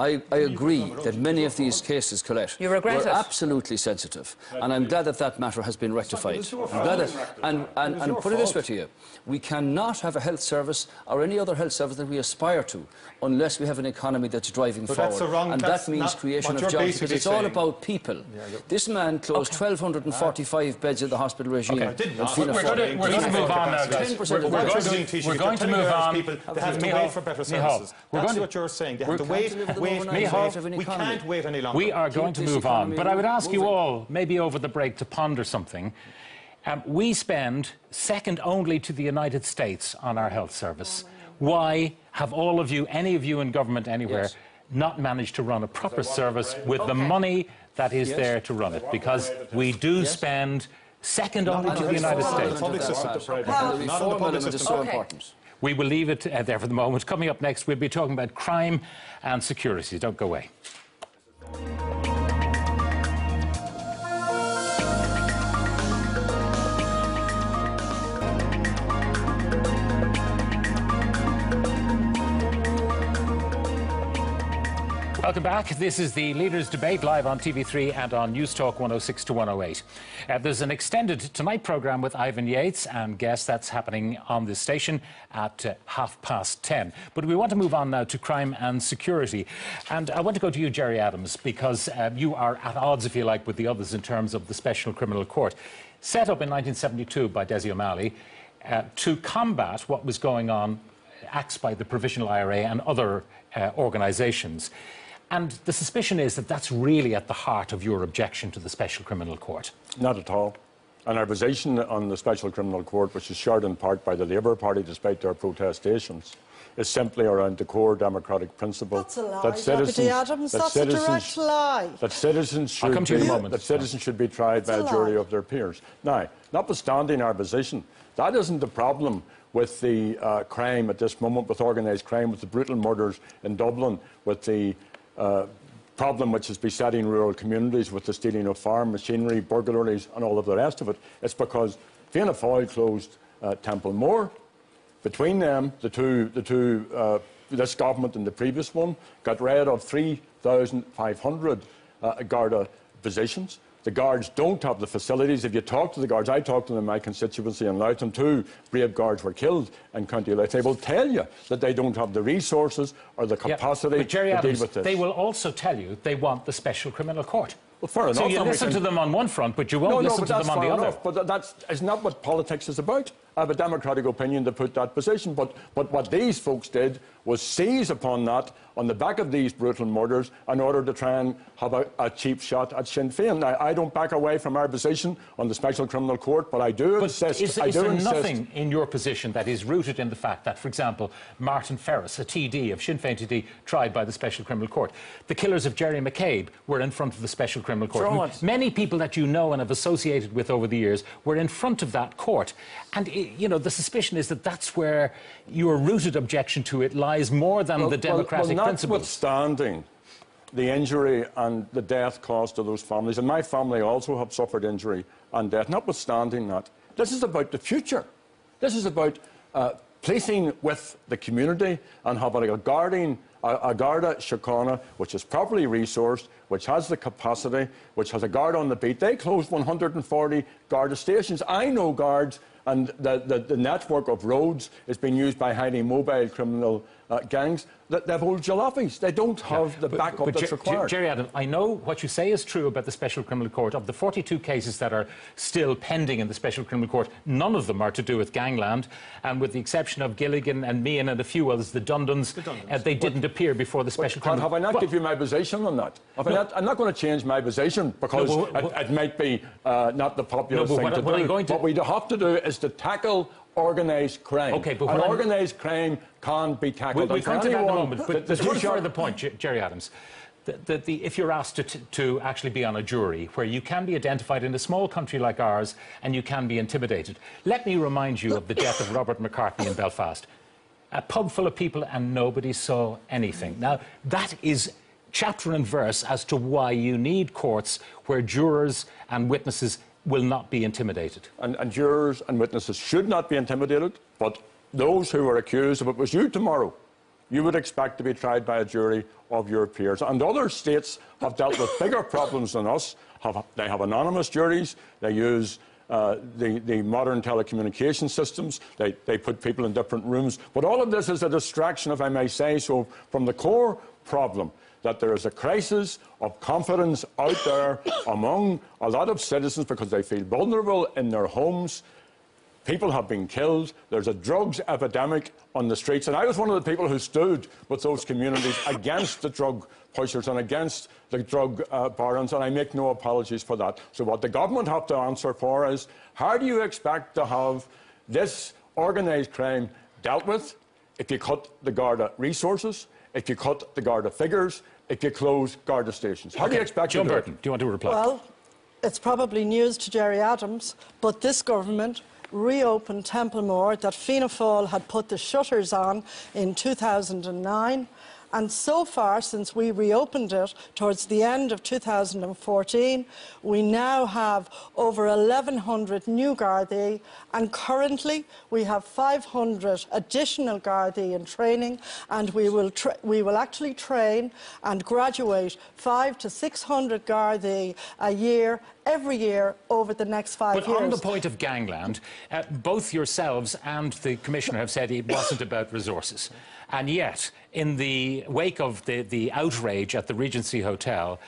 I, I agree that many of these cases, Colette, You regret were it? absolutely sensitive, and I'm glad that that matter has been rectified. I'm glad that, and, and, and put it this way to you, we cannot have a health service or any other health service that we aspire to unless we have an economy that's driving But forward. that's the wrong- and that's that means creation of jobs because basically it's all about people. This man closed 1,245 beds in the hospital regime. I did with not. Fianna We're Fáil. going to, we're going to move on now, guys. 10% We're, of we're the going budget. to, Taoiseach, we're you're going to telling move Irish on. People, they have to Micheál, wait for better Micheál, services. we're That's going to- what you're saying. They We have to can't wait, deliver wait, overnight. We have an We economy. can't wait any longer. We are going to move on, but I would ask you all, maybe over the break, to ponder something. Um, we spend second only to the United States on our health service. Why have all of you, any of you in government anywhere, Yes. not managed to run a proper service with the money that is there to run it? Because we do spend second only to the United States. Public system. And the Not on the public system. so Okay. important. We will leave it uh, there for the moment. Coming up next, we'll be talking about crime and security. Don't go away. Welcome back. This is the Leaders' Debate live on TV3 and on Newstalk 106 to 108. Uh, there's an extended Tonight programme with Ivan Yates and guests that's happening on this station at uh, half past 10. But we want to move on now to crime and security. And I want to go to you, Gerry Adams, because uh, you are at odds, if you like, with the others in terms of the Special Criminal Court. Set up in 1972 by Dessie O'Malley uh, to combat what was going on acts by the Provisional IRA and other uh, organisations. And the suspicion is that that's really at the heart of your objection to the Special Criminal Court. Not at all. And our position on the Special Criminal Court, which is shared in part by the Labour Party despite their protestations, is simply around the core democratic principle That's a lie, that citizens, Deputy Adams. that That's a citizens, direct lie. That citizens should come to be, in moment. That citizens should be tried by a a jury lie. of their peers. Now, notwithstanding our position, that isn't the problem with the uh, crime at this moment, with organised crime, with the brutal murders in Dublin, with the problem which is besetting rural communities with the stealing of farm machinery, burglaries, and all of the rest of it. It's because Fianna Fáil closed uh, Templemore. Between them, the two, the two uh, this government and the previous one got rid of 3,500 uh, Garda positions. The guards don't have the facilities. If you talk to the guards, I talked to them in my constituency in Loughton, two brave guards were killed in County Louth. They will tell you that they don't have the resources or the capacity Gerry to Adams, deal with this. they will also tell you they want the Special Criminal Court. Well, fair enough. So you listen can- to them on one front, but you won't no, no, listen but to them on the other. enough. But that- that's is not what politics is about. I have a democratic opinion to put that position. But, but what these folks did was seize upon that on the back of these brutal murders in order to try and have a, a cheap shot at Sinn Féin. Now, I don't back away from our position on the Special Criminal Court, but I do but insist. Is, I is do there insist, nothing in your position that is rooted in the fact that, for example, Martin Ferris, a TD of Sinn Féin TD, tried by the Special Criminal Court, the killers of Jerry McCabe were in front of the Special Criminal Court. Many people that you know and have associated with over the years were in front of that court, and i- you know the suspicion is that that's where your rooted objection to it lies more than the democratic well, principles. Notwithstanding the injury and the death caused to those families, and my family also have suffered injury and death, notwithstanding that, this is about the future. This is about uh, placing with the community and having a guarding, a, a Garda Síochána which is properly resourced, which has the capacity, which has a guard on the beat. They closed 140 Garda stations. I know guards and the, the, the network of roads is being used by highly mobile criminal uh, gangs that they've old jalopies. They don't have the backup But that's required. Gerry Adam, I know what you say is true about the Special Criminal Court. Of the 42 cases that are still pending in the Special Criminal Court, none of them are to do with gangland. And with the exception of Gilligan and Meehan and a few others, the Dundons, uh, they didn't appear before the Special have I not Well, give you my position on that? Have I not, I'm not going to change my position because No, but it, it might be uh, not the popular No, thing what- to what do. Going to- What we have to do is to tackle organised crime. Okay, but and what I'm- organised crime can't be tackled. we'll for come to that in a moment. But that one you shall- further point, Gerry Adams. That that the, if you're asked to, t- to actually be on a jury where you can be identified in a small country like ours and you can be intimidated, let me remind you of the death of Robert McCartney in Belfast. A pub full of people and nobody saw anything. Now, that is chapter and verse as to why you need courts where jurors and witnesses will not be intimidated. and, and jurors and witnesses should not be intimidated, but those who are accused, if it was you tomorrow, you would expect to be tried by a jury of your peers. And other states have dealt with bigger problems than us. Have, they have anonymous juries, they use uh, the, the modern telecommunication systems, they, they put people in different rooms. But all of this is a distraction, if I may say so, from the core problem that there is a crisis of confidence out there among a lot of citizens because they feel vulnerable in their homes. People have been killed. There's a drugs epidemic on the streets. And I was one of the people who stood with those communities against the drug pushers and against the drug uh, barons, and I make no apologies for that. So, what the government have to answer for is how do you expect to have this organised crime dealt with if you cut the Garda resources, if you cut the Garda figures, if you close Garda stations? How do you expect Joan to do it? Burton, do you want to reply? Well, it's probably news to Gerry Adams, but this government reopened Templemore that Fianna Fáil had put the shutters on in 2009. And so far, since we reopened it towards the end of 2014, we now have over 1,100 new Gardaí, and currently we have 500 additional Gardaí in training, and we will, we will actually train and graduate five to 600 Gardaí a year, every year over the next five But years. on the point of gangland, uh, both yourselves and the Commissioner have said it wasn't about resources. And yet, in the wake of the, the outrage at the Regency Hotel,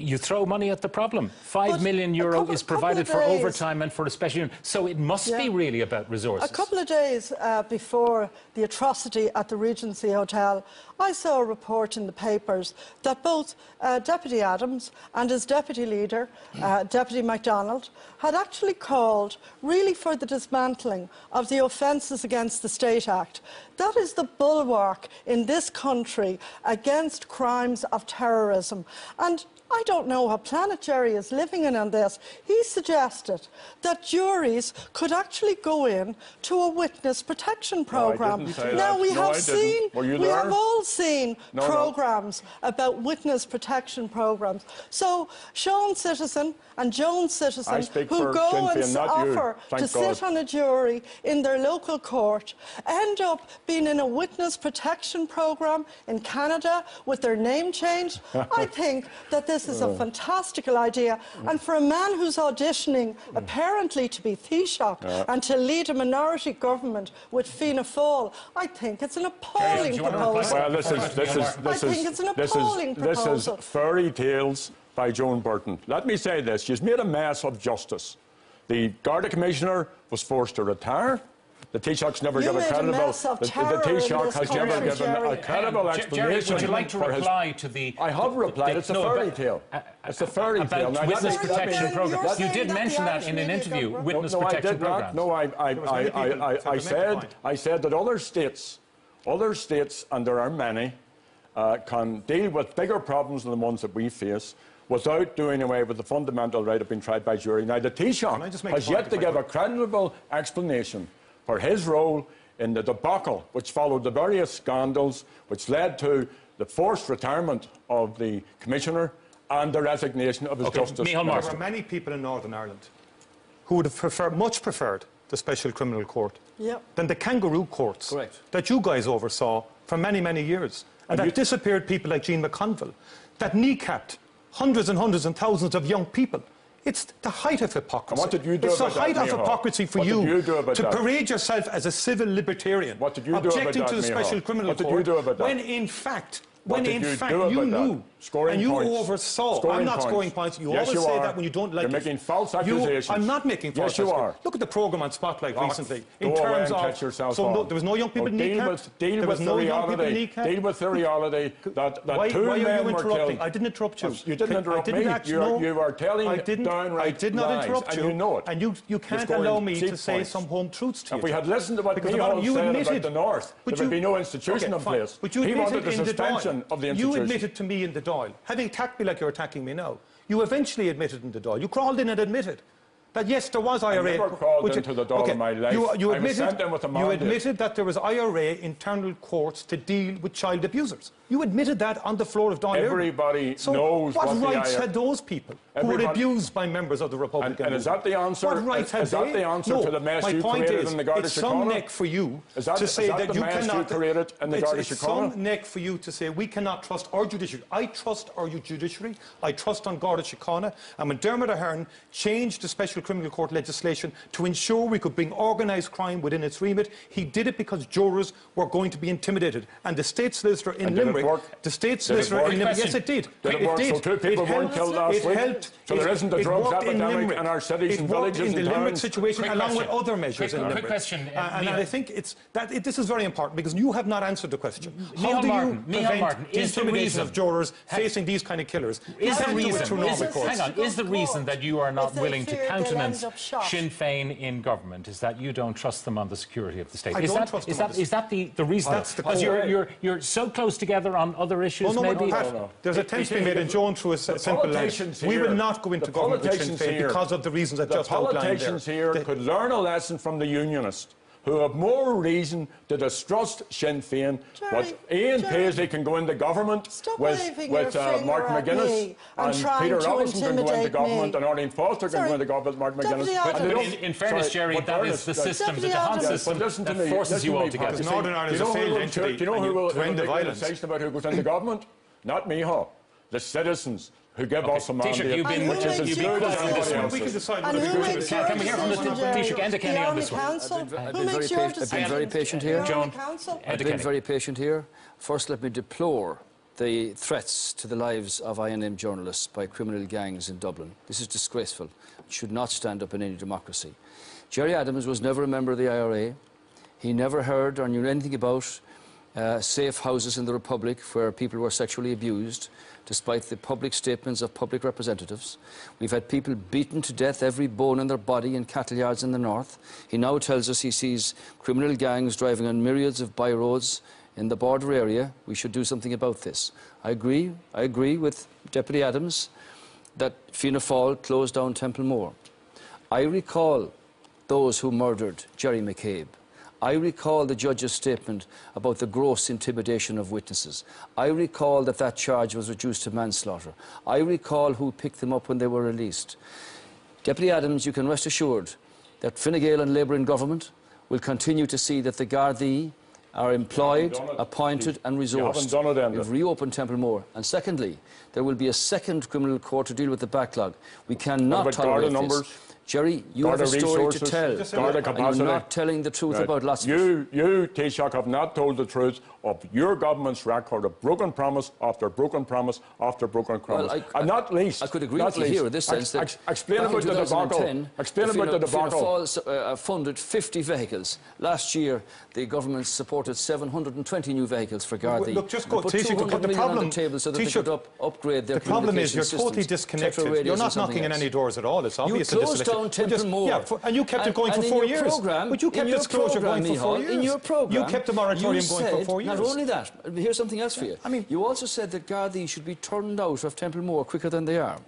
you throw money at the problem. Five But million euro couple- is provided for days- overtime and for a special unit. So it must be really about resources. A couple of days uh, before the atrocity at the Regency Hotel, I saw a report in the papers that both uh, Deputy Adams and his deputy leader, uh, Deputy McDonald, had actually called really for the dismantling of the Offences Against the State Act. That is the bulwark in this country against crimes of terrorism. And I don't know what planet Gerry is living in on this. He suggested that juries could actually go in to a witness protection program. say now we No, have seen we there? have all seen No, no. programs about witness protection programs. So Sean Citizen and Joan Citizen who go and offer to God. sit on a jury in their local court end up being in a witness protection program in Canada with their name changed. I think that this is a mm. fantastical idea. And for a man who's auditioning mm. apparently to be Taoiseach and to lead a minority government with Fianna Fáil, I think it's an appalling do you want to reply? proposal. Well, this is this is I this think is it's an this appalling is this is fairy tales by Joan Burton. Let me say this: she's made a mess of justice. The Garda Commissioner was forced to retire. The Taoiseach's never given a made a credible. the the Taoiseach has never country, given a credible Gerry, explanation. would you like to for his- reply to the? I have replied. the- It's a fairy tale. uh, It's a fairy about tale. Now, witness protection means- program. You're You did mention that in an interview. got- Witness no, protection I did programs. not. No, I, I, I, I, said I, I said. I said that other states, other states, and there are many, uh, can deal with bigger problems than the ones that we face without doing away with the fundamental right of being tried by jury. Now, the Can I Taoiseach just make a has yet to give a credible explanation for his role in the debacle which followed the various scandals which led to the forced retirement of the Commissioner and the resignation of his Okay, Justice Micheál Minister. There are many people in Northern Ireland who would have preferred, much preferred the Special Criminal Court Yep. than the kangaroo courts Correct. that you guys oversaw for many, many years. And, And that you- disappeared people like Jean McConville, that kneecapped hundreds and hundreds and thousands of young people. It's the height of hypocrisy. And what did you do it's the about that, height of Micheál? hypocrisy for you, you about to that? parade yourself as a civil libertarian, What did you do about objecting that, to the? Special Criminal What did you do about that? when in fact, What when in you fact you about that? Scoring and you points. oversaw. Scoring I'm not points. scoring points. You Yes, always you say are. that when you don't like You're it. making false You- accusations. I'm not making false Yes, you are. Look at the programme on Spotlight Oh, recently. go In terms of catch yourself so no, there was no young people Oh, deal with, deal there was the no young people reality. kneecapped. Deal with the reality that, that why, two why are men you were interrupting? killed. I didn't interrupt you. Oh, you didn't interrupt I didn't me. You're- no, you are telling I didn't, downright I did not lies, interrupt and you. you know it. And you, you can't allow me to say some home truths to you. If we had listened to what Because Micheál about- you said about the North, there would be no institution in place. He wanted the suspension of the institution. You admitted to me in the Dáil, having attacked me like you're attacking me now. You eventually admitted in the Dáil. You crawled in and admitted that yes, there was IRA. never crawled which- into the Dáil okay, in my life. You, you I admitted, you admitted that there was IRA internal courts to deal with child abusers. You admitted that on the floor of earlier. Everybody so knows what, what rights had those people who were abused by members of the Republican And- and is that the answer- What rights is- had is that the answer no, to the mess my you point created is, in the Garda it's some neck for you that- to say that that, the you mess you cannot. created in the it's, Garda it's some neck for you to say we cannot trust our judiciary. I trust our judiciary. I trust on Garda Síochána. And when Dermot Ahern changed the Special Criminal Court legislation to ensure we could bring organised crime within its remit, he did it because jurors were going to be intimidated. And the state solicitor in And Limerick, the state solicitor in Limerick, yes, it did. Did it it did. So two people it weren't killed last it week? Helped, So there it- isn't a it drugs worked in epidemic Limerick. in our cities it and worked villages in the and Limerick towns? situation Quick along with other measures Quick- in quick question, uh, Uh, and I think it's that it, this is very important because you have not answered the question. How Micheál do you Martin, prevent Martin, is intimidation reason- of jurors facing these kind of killers? You Is the can't do it reason, is, it- hang on, is the reason that you are not willing to countenance end up shot. Sinn Féin in government is that you don't trust them on the security of the state? I is don't that, trust is them on that, the- is that the, the reason? That's the Because you're, you're, you're so close together on other issues, No, no, maybe? Pat, no. there's It- attempts being made it- in Joan through a s- the simple line. We will here- not go into the government with Sinn Féin here- because of the reasons I've the just outlined there. politicians here They- could learn a lesson from the unionists who have more reason to distrust Sinn Féin. Gerry, But Ian Gerry, Paisley can go into government Stop with, waving with uh, Martin McGuinness, and and Peter to Robinson can go into government, me. and Arlene Foster can Sorry, go into government with Martin McGuinness. Adams. But But in, in fairness, sorry, Gerry, but that fairness, is the system, the Deputy Dahan Adams. But system listen to that me, forces you all me, together. Pat. Because Northern Ireland Do is you a know failed who will- entity Do you know who will trend who of will make a violence. decision about who goes into government? Not me, huh? The citizens who give us a Taoiseach, mandate, you've been- which who is as makes good your as decisions? anybody We can decide And whether who to makes your Can we hear from the decisions, Taoiseach and the Kenny on Army this one? Council? I've been Who very makes your patient- I've been very patient here. Army Joan. I've been very patient here. First, let me deplore the threats to the lives of INM journalists by criminal gangs in Dublin. This is disgraceful. It should not stand up in any democracy. Gerry Adams was never a member of the IRA. He never heard or knew anything about uh, safe houses in the Republic where people were sexually abused, despite the public statements of public representatives. We've had people beaten to death, every bone in their body, in cattle yards in the north. He now tells us he sees criminal gangs driving on myriads of byroads in the border area. We should do something about this. I agree. I agree with Deputy Adams that Fianna Fáil closed down Templemore. I recall those who murdered Jerry McCabe. I recall the judge's statement about the gross intimidation of witnesses. I recall that that charge was reduced to manslaughter. I recall who picked them up when they were released. Deputy Adams, you can rest assured that Fine Gael and Labour in government will continue to see that the Gardaí are employed, appointed and You haven't resourced. done it, We've reopened Templemore. And secondly, there will be a second criminal court to deal with the backlog. We cannot tolerate this. numbers? Gerry, you Garda have a story to tell. Garda capacity. you're not telling the truth Right. about of you, you, Taoiseach, have not told the truth of your government's record of broken promise after broken promise after broken promise. I- and not least, I could agree not with you least, here in this sense ex- that ex- explain about the debacle. 2010, Explain about the debacle. Fáil uh, funded 50 vehicles. Last year, the government supported 720 new vehicles for Gardaí. Look, just go- put Taoiseach, 200 the million on the table so that they Taoiseach, could up, upgrade their The problem is you're systems, totally disconnected. You're not something knocking in any doors at all. It's obvious. You that closed this election- down Well, Temple just- Moor. Yeah, for, and you kept And- it going for four years. Programme, but you kept your this closure going for four years. In your programme, You kept the moratorium going for four years. Not only that, here's something else for you. I mean- you also said that Gardaí should be turned out of Templemore quicker than they are.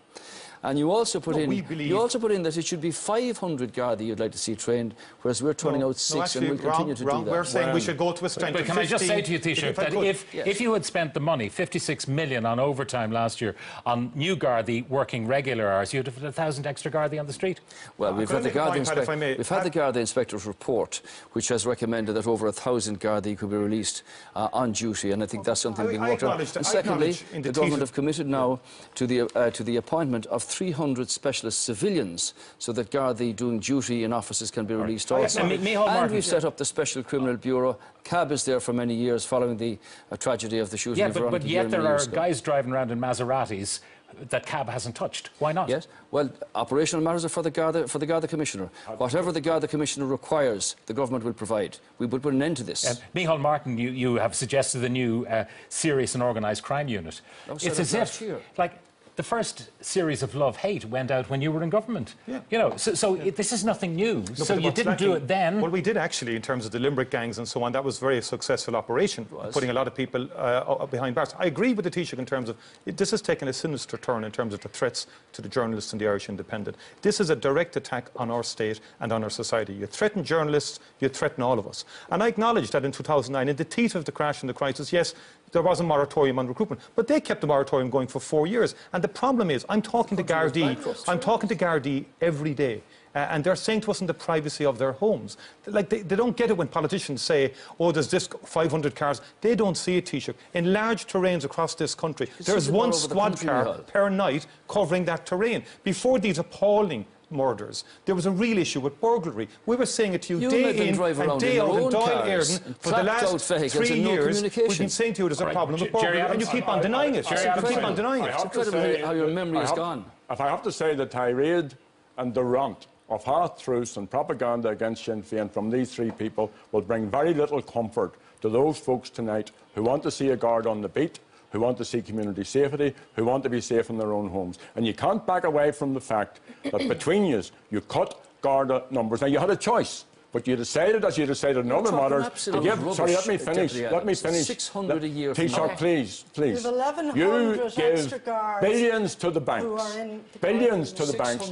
And you also put No, in you also put in that it should be 500 Gardaí you'd like to see trained, whereas we're turning No, out six no, and we'll continue wrong, to wrong. do that. We're saying we should go to a strength But of can I just say to you, Taoiseach, I that could. if, Yes. if you had spent the money, 56 million on overtime last year, on new Gardaí working regular hours, you'd have had a thousand extra Gardaí on the street. Well, we've had the make a Garda point, Pat, if I inspec- may? we've had the Pat- Garda inspector's report, which has recommended that over a thousand Gardaí could be released uh, on duty, and I think that's something I- being I worked on. And secondly, the, the government have committed now to the uh, to the appointment of 300 specialist civilians, so that Gardaí doing duty in offices can be released I also. acknowledge- And And we've set up the Special Criminal Bureau. CAB is there for many years, following the uh, tragedy of the shooting Yeah, of but, but yet there are guys driving around in Maseratis that cab hasn't touched. Why not? Yes. Well, operational matters are for the Garda, for the Garda Commissioner. Whatever the Garda Commissioner requires, the government will provide. We will put an end to this. Uh, Micheál Martin, you, you have suggested a new uh, serious and organised crime unit. It's as if, like, the first series of Love Hate went out when you were in government. Yeah. You know, so, so it, this is nothing new. No, so you didn't do it then. Well, we did actually, in terms of the Limerick gangs and so on. That was a very successful operation, putting a lot of people uh, behind bars. I agree with the Taoiseach in terms of it, this has taken a sinister turn in terms of the threats to the journalists and the Irish Independent. This is a direct attack on our state and on our society. You threaten journalists, you threaten all of us. And I acknowledge that in 2009, in the teeth of the crash and the crisis, yes, there was a moratorium on recruitment, but they kept the moratorium going for four years. And the problem is, I'm talking to Gardaí. I'm talking to Gardaí every day. Uh, and they're saying to us in the privacy of their homes. Like, they, they don't get it when politicians say, oh, there's this 500 cars. They don't see it, Taoiseach. In large terrains across this country, there's see them all one over the squad car per night covering that terrain. Before these appalling murders, there was a real issue with burglary. We were saying it to you, You day made in drive and day out in Doyle cars Airden and for the last three and no years. We've been saying to you there's a right, problem J- with burglary, Gerry and you Adams, keep on I- denying I- it. Gerry You keep on denying it. have to incredible how your memory is gone. If I have to say the tirade and the rant of half-truths and propaganda against Sinn Féin from these three people will bring very little comfort to those folks tonight who want to see a guard on the beat, who want to see community safety, who want to be safe in their own homes. And you can't back away from the fact that between you, you cut Garda numbers. Now, you had a choice. But you decided, as you decided in other matters, to absolute give. Sorry, let me finish. Deputy Let me Adams. finish. 600 a year from Taoiseach, now. please, please. We've 1,100 you extra give guards billions to the who banks. are in the Billions to the banks.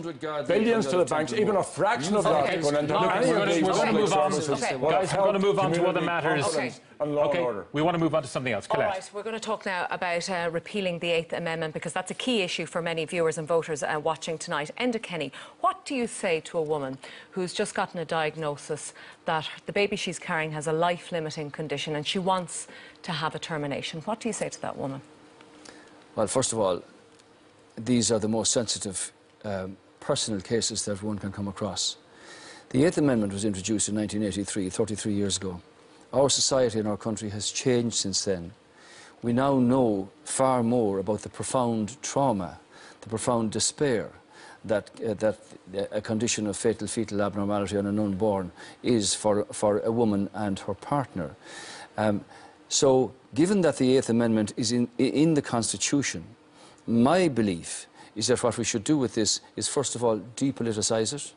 Billions to the banks. Moor. Even a fraction of that going into any we're of gonna- these public move on. services Okay. Guys, we're going to move on to other community matters. Confidence And law okay, and order. we want to move on to something else. All Colette. right, we're going to talk now about uh, repealing the Eighth Amendment because that's a key issue for many viewers and voters uh, watching tonight. Enda Kenny, what do you say to a woman who's just gotten a diagnosis that the baby she's carrying has a life limiting condition and she wants to have a termination? What do you say to that woman? Well, first of all, these are the most sensitive um, personal cases that one can come across. The Eighth Amendment was introduced in 1983, 33 years ago. Our society and our country has changed since then. We now know far more about the profound trauma, the profound despair that, uh, that a condition of fatal fetal abnormality on an unborn is for, for a woman and her partner. Um, so, given that the Eighth Amendment is in, in the Constitution, my belief is that what we should do with this is, first of all, depoliticise it.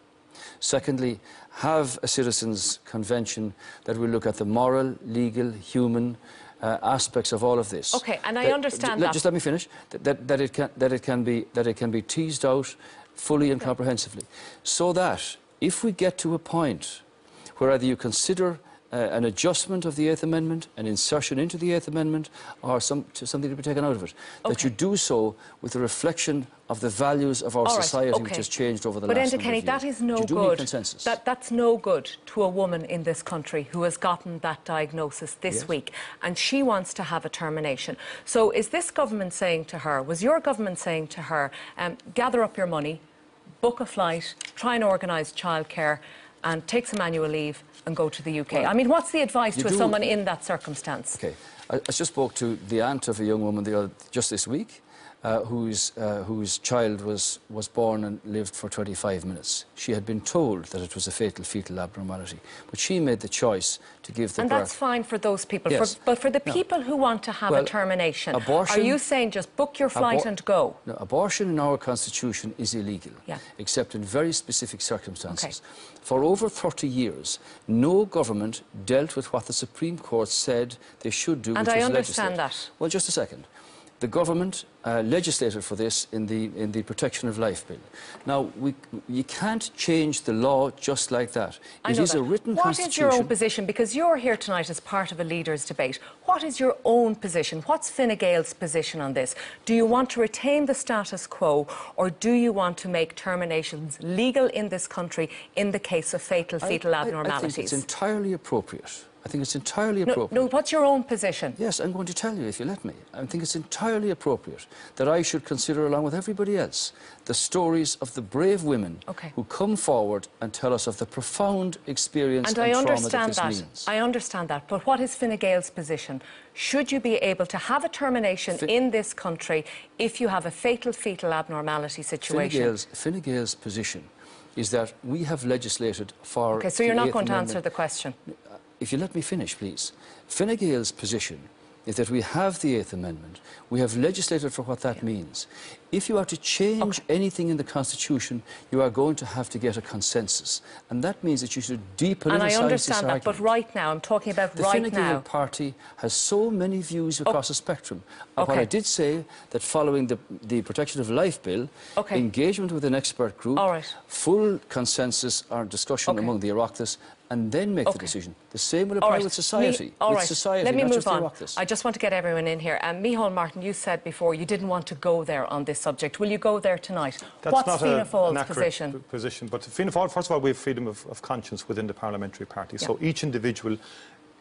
Secondly, have a citizens' convention that will look at the moral, legal, human uh, aspects of all of this. Okay, and I That- understand that. Just let me finish. That, that, that, it can, that, it can be, that it can be teased out fully and comprehensively. So that if we get to a point where either you consider uh, an adjustment of the Eighth Amendment, an insertion into the Eighth Amendment, or some, to something to be taken out of it, that you do so with a reflection of the values of our right, society, okay. which has changed over the but last Enda Kenny, that is no you do need good. That, that's no good to a woman in this country who has gotten that diagnosis this Yes. week and she wants to have a termination. So, is this government saying to her, was your government saying to her, um, gather up your money, book a flight, try and organise childcare, and take some annual leave and go to the UK? Well, I mean, what's the advice to do- someone in that circumstance? Okay. I, I just spoke to the aunt of a young woman the other, just this week uh, whose, uh, whose child was, was born and lived for 25 minutes. She had been told that it was a fatal fetal abnormality, but she made the choice to give the And birth. that's fine for those people. Yes. For, but for the No. people who want to have Well, a termination, abortion- are you saying just book your flight and go? No, abortion in our constitution is illegal, Yeah. except in very specific circumstances. For over 30 years, no government dealt with what the Supreme Court said they should do. And which I was understand legislate. that. Well, just a second. The government uh, legislated for this in the, in the Protection of Life Bill. Now, we, you can't change the law just like that. I It is that. a written What constitution. is your own position? Because you're here tonight as part of a leaders' debate. What is your own position? What's Fine Gael's position on this? Do you want to retain the status quo, or do you want to make terminations legal in this country in the case of fatal I- fetal I- I abnormalities? think it's entirely appropriate. I think it's entirely appropriate. no, what's your own position? Yes, I'm going to tell you if you let me. I think it's entirely appropriate that I should consider, along with everybody else, the stories of the brave women Okay. who come forward and tell us of the profound experience And and, I trauma understand that that. I understand that. But what is Fine Gael's position? Should you be able to have a termination Fi- in this country if you have a fatal fetal abnormality Fine situation? Gael's, Fine Gael's position is that we have legislated for. Okay, so you're not going to Amendment. answer the question. If you let me finish, please. Fine Gael's position is that we have the Eighth Amendment. We have legislated for what that means. If you are to change anything in the Constitution, you are going to have to get a consensus. And that means that you should depoliticise And I understand that, but right now, I'm talking about The right Fine Gael now. party has so many views across the spectrum. And what I did say that following the, the Protection of Life Bill, Okay. engagement with an expert group, All right. full consensus or discussion Okay. among the Oireachtas, and then make the decision. The same will apply right. with society. Me- all with right. society, Let me not move just on. Oireachtas. I just want to get everyone in here. Um, Micheál Martin, you said before you didn't want to go there on this subject. Will you go there tonight? That's What's not Fianna a, Fáil's an position? position. But Fianna Fáil, first of all, we have freedom of, of conscience within the parliamentary party. So each individual,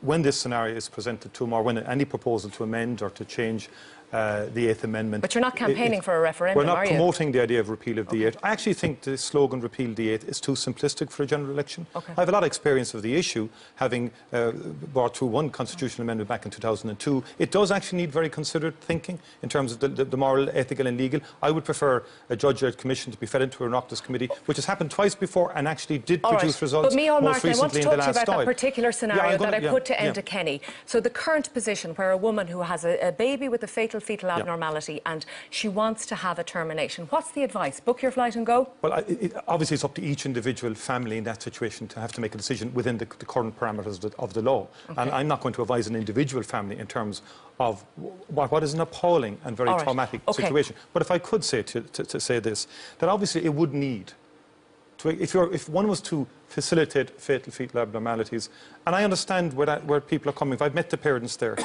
when this scenario is presented to them, or when any proposal to amend or to change uh, the Eighth Amendment. But you're not campaigning it- for a referendum, We're not are you? promoting the idea of repeal of the Eighth. I actually think the slogan "repeal the Eighth is too simplistic for a general election. Okay. I have a lot of experience of the issue, having uh, brought through one constitutional amendment back in 2002. It does actually need very considered thinking in terms of the, the, the moral, ethical, and legal. I would prefer a judge-led commission to be fed into a Oireachtas committee, which has happened twice before and actually did All produce right. results. But Micheál most Martin, I want to talk to you about that particular scenario I'm gonna- that I yeah, put to yeah. Enda Kenny. So the current position where a woman who has a, a baby with a fatal fetal abnormality and she wants to have a termination, what's the advice? Book your flight and go? Well, I- it, obviously, it's up to each individual family in that situation to have to make a decision within the, the current parameters of the, of the law. And I'm not going to advise an individual family in terms of what, what is an appalling and very right. traumatic Okay. situation. But if I could say to, to, to say this, that obviously it would need to, if, you're, if one was to facilitate fatal fetal abnormalities, and I understand where, that, where people are coming from, I've met the parents there,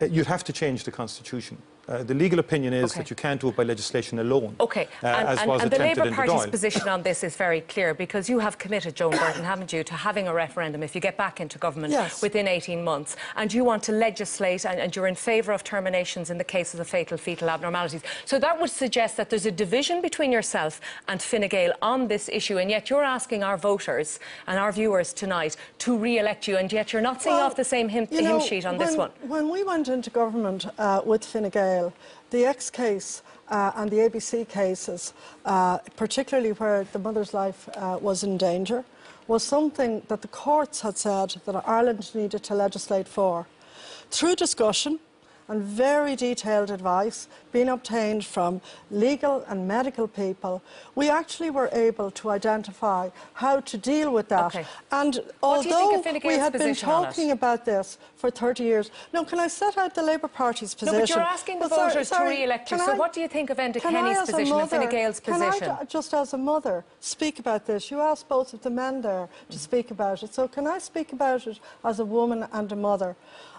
you'd have to change the constitution. Uh, the legal opinion is Okay. that you can't do it by legislation alone, Okay, uh, and, as and- was and the Labour Party's Dáil. position on this is very clear because you have committed, Joan Burton, haven't you, to having a referendum if you get back into government Yes. within 18 months, and you want to legislate and, and you're in favour of terminations in the cases of fatal fetal abnormalities. So that would suggest that there's a division between yourself and Fine Gael on this issue, and yet you're asking our voters and our viewers tonight to re-elect you, and yet you're not seeing Well, off the same hymn, you hymn know, sheet on when, this one. When we went into government uh, with Fine Gael, the X case uh, and the ABC cases, uh, particularly where the mother's life uh, was in danger, was something that the courts had said that Ireland needed to legislate for. Through discussion and very detailed advice being obtained from legal and medical people, we actually were able to identify how to deal with that. Okay. And What do you think although we had been position on it? talking about this for 30 years. Now, can I set out the Labour Party's position? No, but you're asking the Well, sorry- voters to re-elect you. So I- what do you think of Enda Kenny's position and Fine mother- Gael's can position? I, just as a mother, speak about this? You asked both of the men there to mm. speak about it. So can I speak about it as a woman and a mother?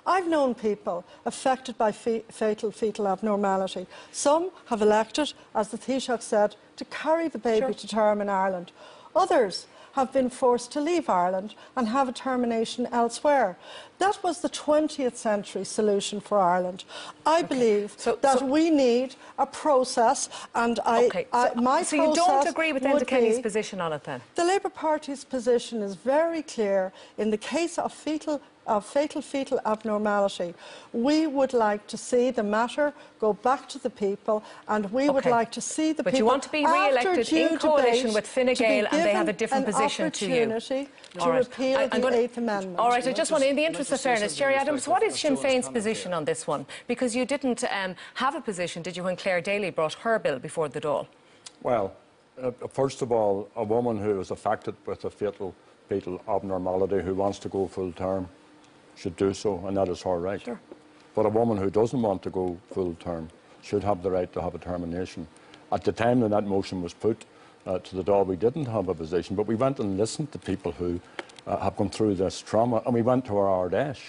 I've known people affected by fe- fatal fetal abnormality. Some have elected, as the Taoiseach said, to carry the baby Sure. to term in Ireland. Others have been forced to leave Ireland and have a termination elsewhere. That was the 20th century solution for Ireland. I okay. believe so, that so we need a process, and I, okay. I so, my so you don't agree with Enda Kenny's position on it then? The Labour Party's position is very clear. In the case of fetal of fatal fetal abnormality. We would like to see the matter go back to the people and we okay. would like to see the but people. But you want to be re-elected in coalition with Fine Gael and they have a different position to you. to right. repeal I, the gonna, Eighth Amendment. All right, I just want, in the interest of fairness, Gerry Adams, what is Sinn Féin's position on this one? Because you didn't um, have a position, did you, when Clare Daly brought her bill before the Dáil? Well, uh, first of all, a woman who is affected with a fatal fetal abnormality who wants to go full term should do so, and that is her right. Sure. But a woman who doesn't want to go full term should have the right to have a termination. At the time that that motion was put uh, to the door, we didn't have a position, but we went and listened to people who uh, have gone through this trauma, and we went to our Ard Fheis,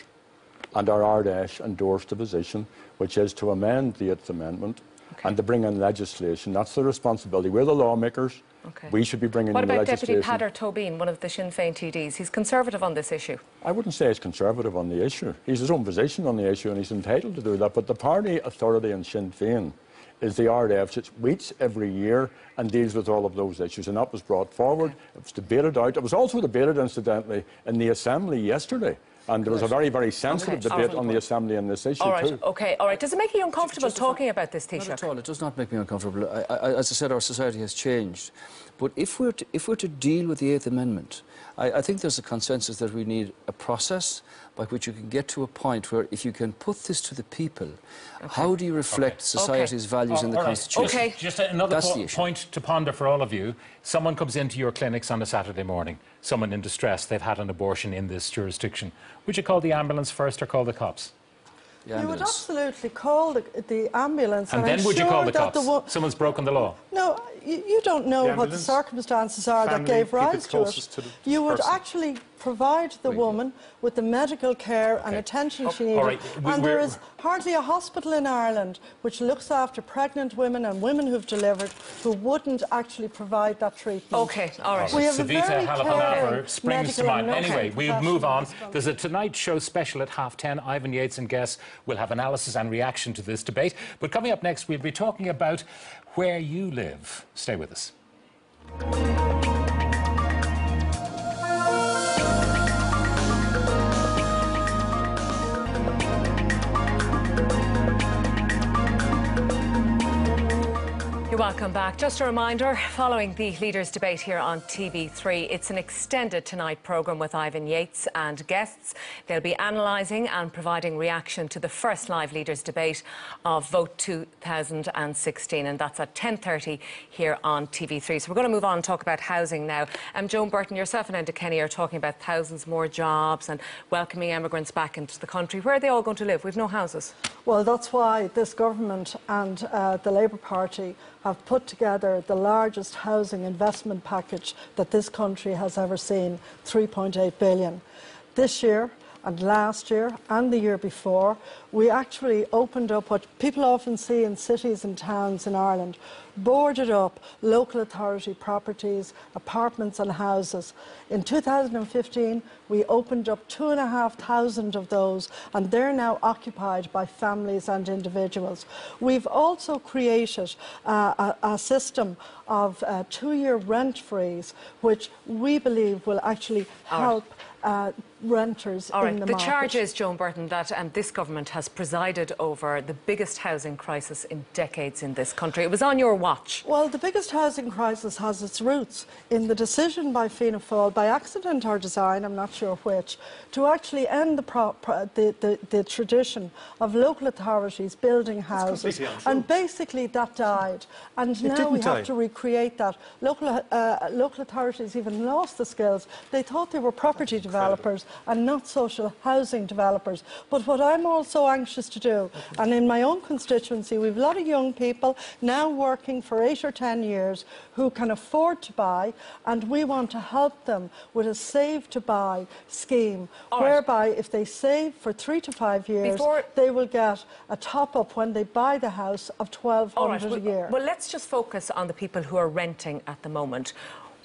and our Ard Fheis endorsed a position which is to amend the Eighth Amendment okay. and to bring in legislation. That's the responsibility. We're the lawmakers. Okay. We should be bringing what in about legislation. Deputy Peadar Tóibín, one of the Sinn Féin TDs? He's conservative on this issue. I wouldn't say he's conservative on the issue. He's his own position on the issue and he's entitled to do that. But the party authority in Sinn Féin is the Fheis, which meets every year and deals with all of those issues. And that was brought forward. It was debated out. It was also debated, incidentally, in the Assembly yesterday. And there was a very, very sensitive okay. debate on the Assembly on this issue all right. too. Okay, all right. Does it make you uncomfortable talking about this, Taoiseach? Not at all. It does not make me uncomfortable. I, I, as I said, our society has changed. But if we're to, if we're to deal with the Eighth Amendment, I, I think there's a consensus that we need a process by which you can get to a point where if you can put this to the people, okay. how do you reflect okay. society's okay. values oh, in the right. Constitution? Okay. Just another po point to ponder for all of you. Someone comes into your clinics on a Saturday morning, someone in distress, they've had an abortion in this jurisdiction. Would you call the ambulance first or call the cops? you would absolutely call the, the ambulance. And, and then would sure you call the cops? The Someone's broken the law. No, you, you don't know the what the circumstances are that gave rise to it. you would person. actually provide the woman with the medical care and attention oh, she needed. Right. We, and there is hardly a hospital in Ireland which looks after pregnant women and women who've delivered who wouldn't actually provide that treatment. Okay, all right. We have Savita a very Halappanavar springs to mind. Anyway, we'll move on. There's a Tonight Show special at half ten. Ivan Yates and guests will have analysis and reaction to this debate. But coming up next, we'll be talking about where you live. Stay with us. Welcome back. Just a reminder, following the leaders' debate here on TV3, it's an extended Tonight programme with Ivan Yates and guests. They'll be analysing and providing reaction to the first live leaders' debate of Vote 2016, and that's at 10.30 here on TV3. So we're going to move on and talk about housing now. Um, Joan Burton, yourself and Enda Kenny are talking about thousands more jobs and welcoming immigrants back into the country. Where are they all going to live? We've no houses. Well, that's why this government and uh, the Labour Party have put together the largest housing investment package that this country has ever seen, 3.8 billion. This year and last year and the year before, we actually opened up what people often see in cities and towns in Ireland, boarded up local authority properties, apartments and houses. In 2015, we opened up 2,500 of those, and they're now occupied by families and individuals. We've also created uh, a, a, system of uh, two-year rent freeze, which we believe will actually help uh, renters All right. in the, the market. The charge is, Joan Burton, that um, this government has presided over the biggest housing crisis in decades in this country. It was on your watch. Well, the biggest housing crisis has its roots in the decision by Fianna Fáil, by accident or design, I'm not sure which, to actually end the, pro, pro, the, the, the, tradition of local authorities building houses. And basically that died. And it now we die. have to recreate that. Local, uh, local authorities even lost the skills. They thought they were property developers and not social housing developers. But what I'm also anxious to do, and in my own constituency, we've a lot of young people now working for eight or ten years who can afford to buy, and we want to help them with a save to buy scheme, All whereby right. if they save for three to five years, Before... they will get a top up when they buy the house of 1200 right. well, a year. Well, let's just focus on the people who are renting at the moment.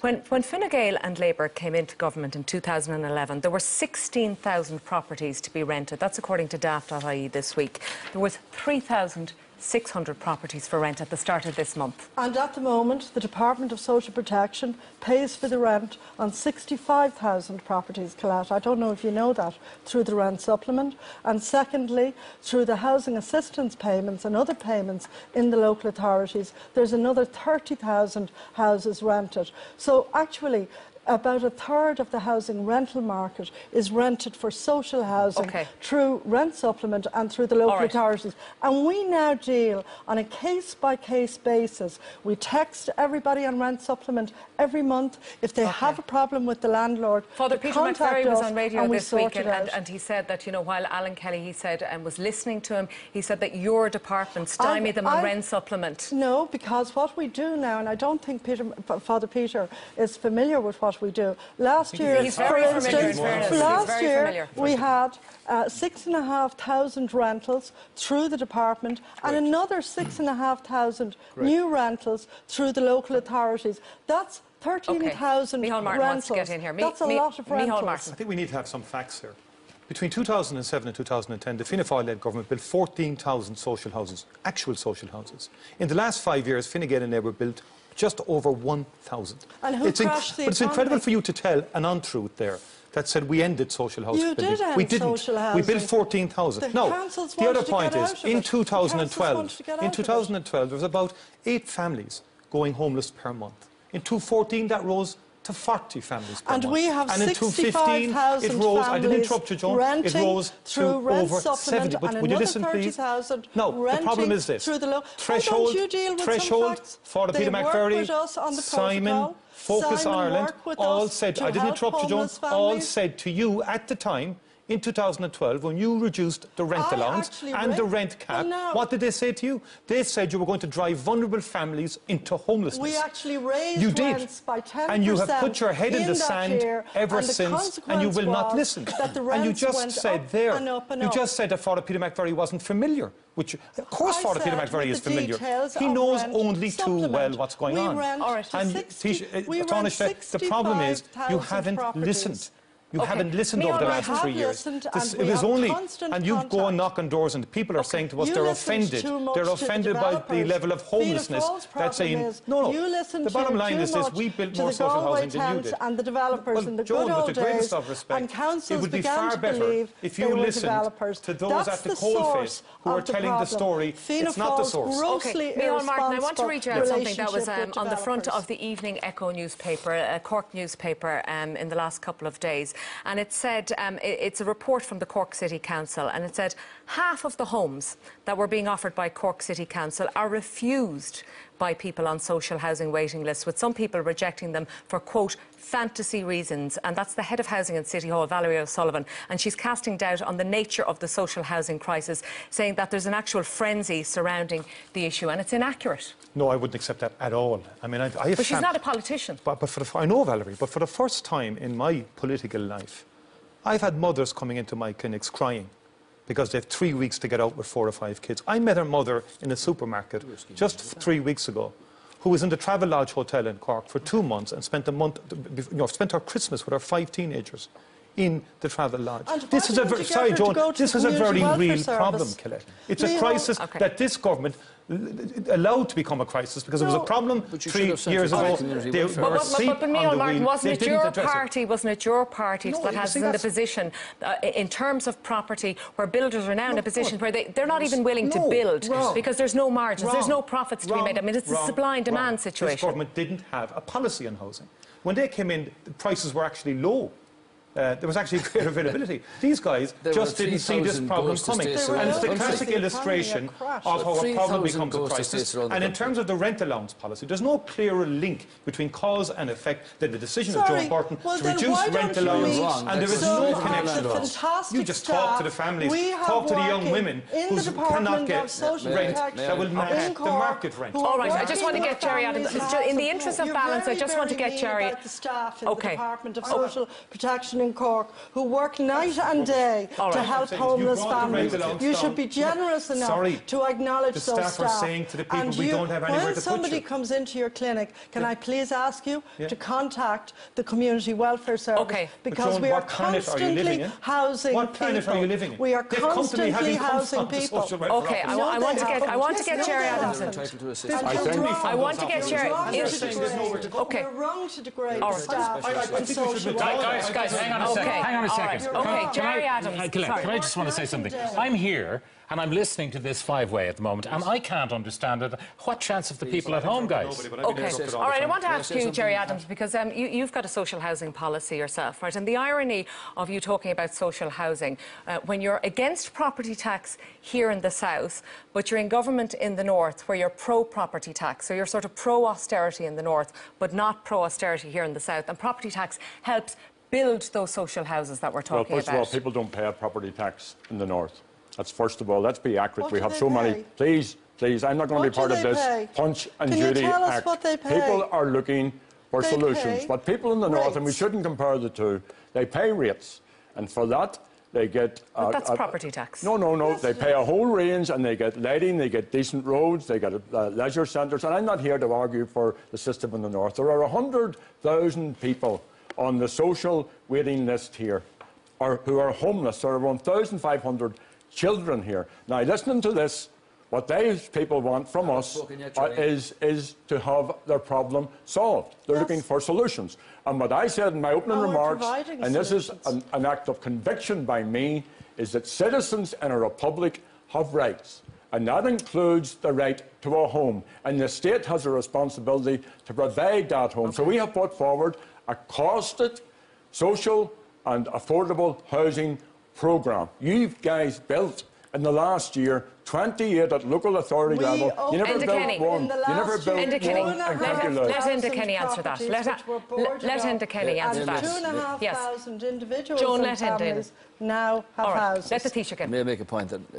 When, when Fine Gael and Labour came into government in 2011, there were 16,000 properties to be rented. That's according to daft.ie this week. There was 3,600 properties for rent at the start of this month. And at the moment, the Department of Social Protection pays for the rent on 65,000 properties, Colette. I don't know if you know that, through the rent supplement. And secondly, through the housing assistance payments and other payments in the local authorities, there's another 30,000 houses rented. So actually, about a third of the housing rental market is rented for social housing Okay. through rent supplement and through the local right. authorities. And we now deal on a case by case basis. We text everybody on rent supplement every month. If they have a problem with the landlord, Father Peter contact was us on radio this sort week, and, and, and he said that, you know, while Alan Kelly, he said, and was listening to him, he said that your department stymied I've- them on I've- rent supplement. No, because what we do now, and I don't think Peter, Father Peter is familiar with what we do. Last year, He's for very instance, in fairness. He's last very year familiar. we had uh, six and a half thousand rentals through the department, and another six and a half thousand new rentals through the local authorities. That's thirteen thousand Micheál Martin rentals. wants to get in here. Mi- That's a Mi- lot of Micheál rentals. Martin. I think we need to have some facts here. Between 2007 and 2010, the Fianna Fáil-led government built 14,000 social houses, actual social houses. In the last five years, Fine Gael and Labour built just over 1,000. And who It's inc- crashed the But it's incredible for you to tell an untruth there that said we ended social house You building. did end we didn't. social We built 14,000. No, the other point is, in it. The councils 2012, wanted to get in out of it. 2012, there was about eight families going homeless per month. In 2014, that rose to 40 families per And month. we have and in 2015, it 65,000 rose. I didn't interrupt you, Joan. It renting rose to through rent over supplement 70. But would you another listen, please? 30,000 No, the problem is this: through the lo- Why threshold, don't you deal with some threshold for the Peter work McVerry, with us on the Simon, protocol. Focus Simon Ireland, all said. I didn't interrupt you, John, homeless All said to you at the time. In 2012, when you reduced the rent I allowance actually and the rent cap, Well, now- what did they say to you? They said you were going to drive vulnerable families into homelessness. We actually raised you did. rents by 10% And you have put your head in, the sand year, ever and since, and you will not listen. that the and you just went said up there, and up and you up. just said that Father Peter McVerry wasn't familiar. Which, of course, I Father Peter said McVerry is familiar. He knows rent only too well what's going We on. rent All right. to And 60 Taoiseach, uh, we rent Taoiseach, the problem is you haven't properties. listened. You Okay. haven't listened Me over the last my- three years. listened This- and it we was have only, and you go and knock on doors, and people are saying to us You they're offended. too much They're to the offended by the level of Fianna homelessness. That's saying is no, no. You the bottom line too is this: we built more social Galway housing than you did. and the developers well, in the Joan, good old with the greatest days, of respect, and it would be far better if you listened to those at the the coalface who are telling the story. Fianna It's not the source. grossly Okay, Micheál Martin, I want to read you out something that was um, on the front of the Evening Echo newspaper, a Cork newspaper, um, in the last couple of days. And it said, um, it- it's a report from the Cork City Council, and it said half of the homes that were being offered by Cork City Council are refused by people on social housing waiting lists, with some people rejecting them for, quote, fantasy reasons. And that's the head of housing in City Hall, Valerie O'Sullivan. And she's casting doubt on the nature of the social housing crisis, saying that there's an actual frenzy surrounding the issue, and it's inaccurate. No, I wouldn't accept that at all. I mean, I, I have But she's not a politician. But, but for the, I know Valerie, but for the first time in my political life, I've had mothers coming into my clinics crying because they have three weeks to get out with four or five kids. I met her mother in a supermarket just three weeks ago who was in the Travelodge Hotel in Cork for two months and spent a month, you know, spent her Christmas with her five teenagers in the Travelodge. And this is a ver- sorry, her Joan, this is a very real Welfare problem, Service? Colette. It's a crisis Okay. that this government l- l- allowed to become a crisis because it was a problem but you should three years ago. community They But, but, but, but on Micheál the Martin, wheel. wasn't it your address it. party, wasn't it your party No, that has in the position, uh, in terms of property, where builders are now in a position where they, they're not even willing to build wrong. because there's no margins, there's no Wrong. profits to be made. I mean, it's a supply and demand Wrong. This government didn't have a policy on housing. When they came in, the prices were actually low. Uh, there was actually clear availability. These guys There just didn't see this problem coming. And it's the the classic illustration of how a problem becomes a crisis. estates around the And in terms of the rent allowance policy, there's no clearer link between cause and effect than the decision of Sorry, Joe Burton well to reduce rent allowance. Wrong. And there is So no of the connection. You just talk to the families, talk to the young women in who the cannot get rent that will in match the market rent. who All are right, I just want to get Gerry out of with in the and interest of balance, I just want to get mean Gerry- the staff in Okay. the Department of Social Protection in Cork who work night and day All to help homeless families. You should be generous enough Sorry. to acknowledge The those staff are saying to the people, and "We you, don't have anywhere when to put somebody you." comes into your clinic, can I please ask you Yeah. to contact the Community Welfare Service? Okay. Because Joan, we are what are you constantly living in? housing What planet people. are you living in? We are They've come to me constantly housing people. Okay, I, office. I want to get I want to get Yes, Gerry no, they Adams They're in. entitled to They've assistance. I gone think- wrong. I want to get They've Gerry gone in- to degrade. Okay. We're wrong to degrade the staff I- I and think we should social withdraw welfare. Guys, guys, hang on a Okay. second. Hang on a second. right. Can Okay, I- can Gerry I- Adams, uh, Can I, sorry. can I just want to say something? I'm here and I'm listening to this five-way at the moment, and I can't understand it. What chance have the people at home, guys? Okay. All right. I want to ask you, Gerry Adams, because um, you, you've got a social housing policy yourself, right? And the irony of you talking about social housing, uh, when you're against property tax here in the south, but you're in government in the north, where you're pro-property tax, so you're sort of pro-austerity in the north, but not pro-austerity here in the south, and property tax helps build those social houses that we're talking about. Well, talking first of all, people don't pay a property tax in the north. That's first of all. Let's be accurate. What we have they so many. Please, please. I'm not going to be part of this pay? punch and Can you Judy tell us act. what they pay? People are looking for They solutions. pay But people in the north, and we rates. shouldn't compare the two, they pay rates, and for that they get. But uh, that's uh, property tax. No, no, no. Yes, They it pay a whole range, and they get lighting, they get decent roads, they get uh, leisure centres. And I'm not here to argue for the system in the north. There are hundred thousand people on the social waiting list here, or who are homeless. There are 1,500 children here. Now, listening to this, what these people want from us yet, uh, is, is to have their problem solved. They're Yes. looking for solutions. And what I said in my opening And we're remarks, providing and this is an, an act of conviction by me, is that citizens in a republic have rights. And that includes the right to a home. And the state has a responsibility to provide that home. So we have put forward a costed, social, and affordable housing programme. You guys built in the last year 28 at local authority We level. You never Enda built Kenny. one. You never last built Enda one. two and a and let- thank you, half Lloyd. let Enda Kenny answer that. Let- which let- let Enda Kenny answer and that. Two and a half Yes. thousand individuals Joan, and let Enda families now have All right. houses. Let the teacher get. May I make a point that uh,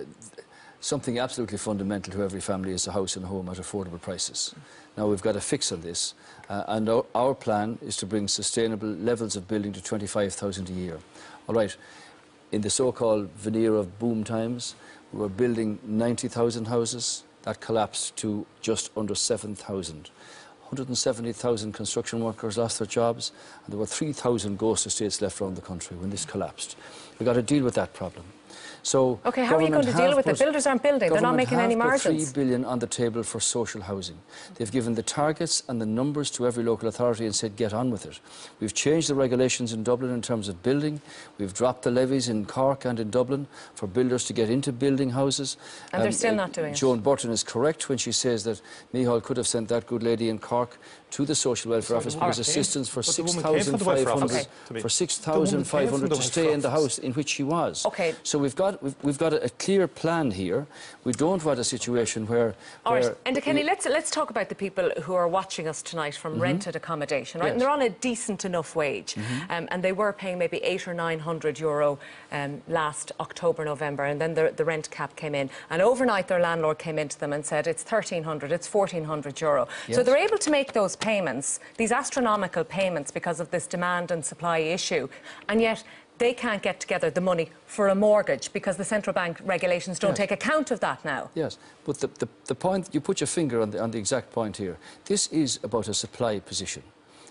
something absolutely fundamental to every family is a house and a home at affordable prices. Now we've got a fix on this, uh, and our, our plan is to bring sustainable levels of building to 25,000 a year. All right, in the so-called veneer of boom times, we were building 90,000 houses. That collapsed to just under 7,000. 170,000 construction workers lost their jobs, and there were 3,000 ghost estates left around the country when this collapsed. We've got to deal with that problem. So Okay, how are you going to deal with it? Builders aren't building. They're not making any margins. Three billion on the table for social housing. They've given the targets and the numbers to every local authority and said, get on with it. We've changed the regulations in Dublin in terms of building. We've dropped the levies in Cork and in Dublin for builders to get into building houses. And they're um, still uh, not doing it. Joan Burton is correct when she says that Micheál could have sent that good lady in Cork to the social welfare office because assistance for But the woman came from the welfare 6,500 office to for The woman came from 6,500 the to stay in the house in which she was. Okay. So we've got we've, we've got a, a clear plan here. We don't want a situation where. All where right, and Kenny, let's let's talk about the people who are watching us tonight from rented accommodation, right? And they're on a decent enough wage, um, and they were paying maybe eight or nine hundred euro um, last October, November, and then the, the rent cap came in, and overnight their landlord came into them and said it's thirteen hundred, it's fourteen hundred euro. So they're able to make those payments, these astronomical payments, because of this demand and supply issue, and yet. They can't get together the money for a mortgage because the central bank regulations don't Yes. take account of that now. Yes, but the, the, the point, you put your finger on the, on the exact point here. This is about a supply position.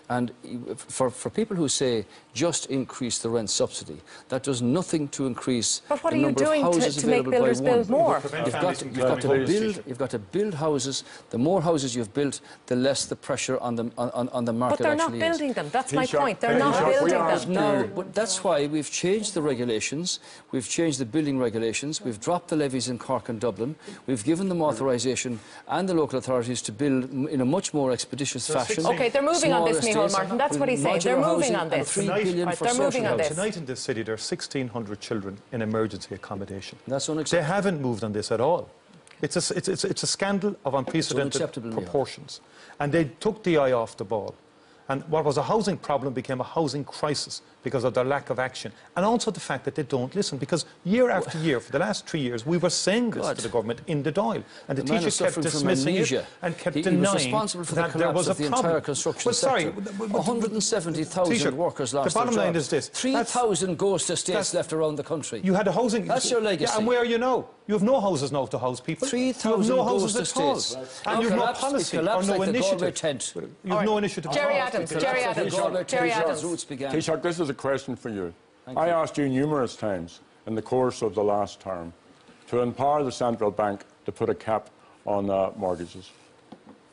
And for, for people who say just increase the rent subsidy, that does nothing to increase But what the are you number doing of to- houses to make available by builders one. build more? Prevent You've got, to, from you've, got to build, you've got to build houses. The more houses you've built, the less the pressure on the, on, on- on the market But they're not building is. them. That's my Taoiseach, point. They're Taoiseach, not we building them. No, but that's why we've changed the regulations. We've changed the building regulations. We've dropped the levies in Cork and Dublin. We've given them authorisation and the local authorities to build in a much more expeditious fashion. Okay, they're moving on this, Micheál Martin. That's what he's saying. They're moving on this. Three Tonight- billion Right, for they're social moving on housing. this. Tonight in this city, there are 1,600 children in emergency accommodation. That's They haven't moved on this at all. It's a, it's, it's, it's a scandal of unprecedented unacceptable, Micheál. proportions. And they took the eye off the ball. And what was a housing problem became a housing crisis because of their lack of action. And also the fact that they don't listen. Because year after year, for the last three years, we were saying this God. to the government in the Dáil. And the, The teachers kept dismissing it and kept He- he was denying responsible for the that there was a of the problem. entire construction well, sorry, sector. but- but- 170,000 Taoiseach, workers the lost bottom their line is this. 3,000 ghost estates left around the country. You had a housing. That's your legacy. Yeah, and where are you now? You have no houses now to house people. You have 3,000 no houses ghost at all. And you have no policy or no like the initiative. Tent. You have no initiative. Gerry to Adams, Gerry. Adams, Gerry Adams. roots. Taoiseach, this is a question for you. I asked you numerous times in the course of the last term to empower the central bank to put a cap on uh, mortgages.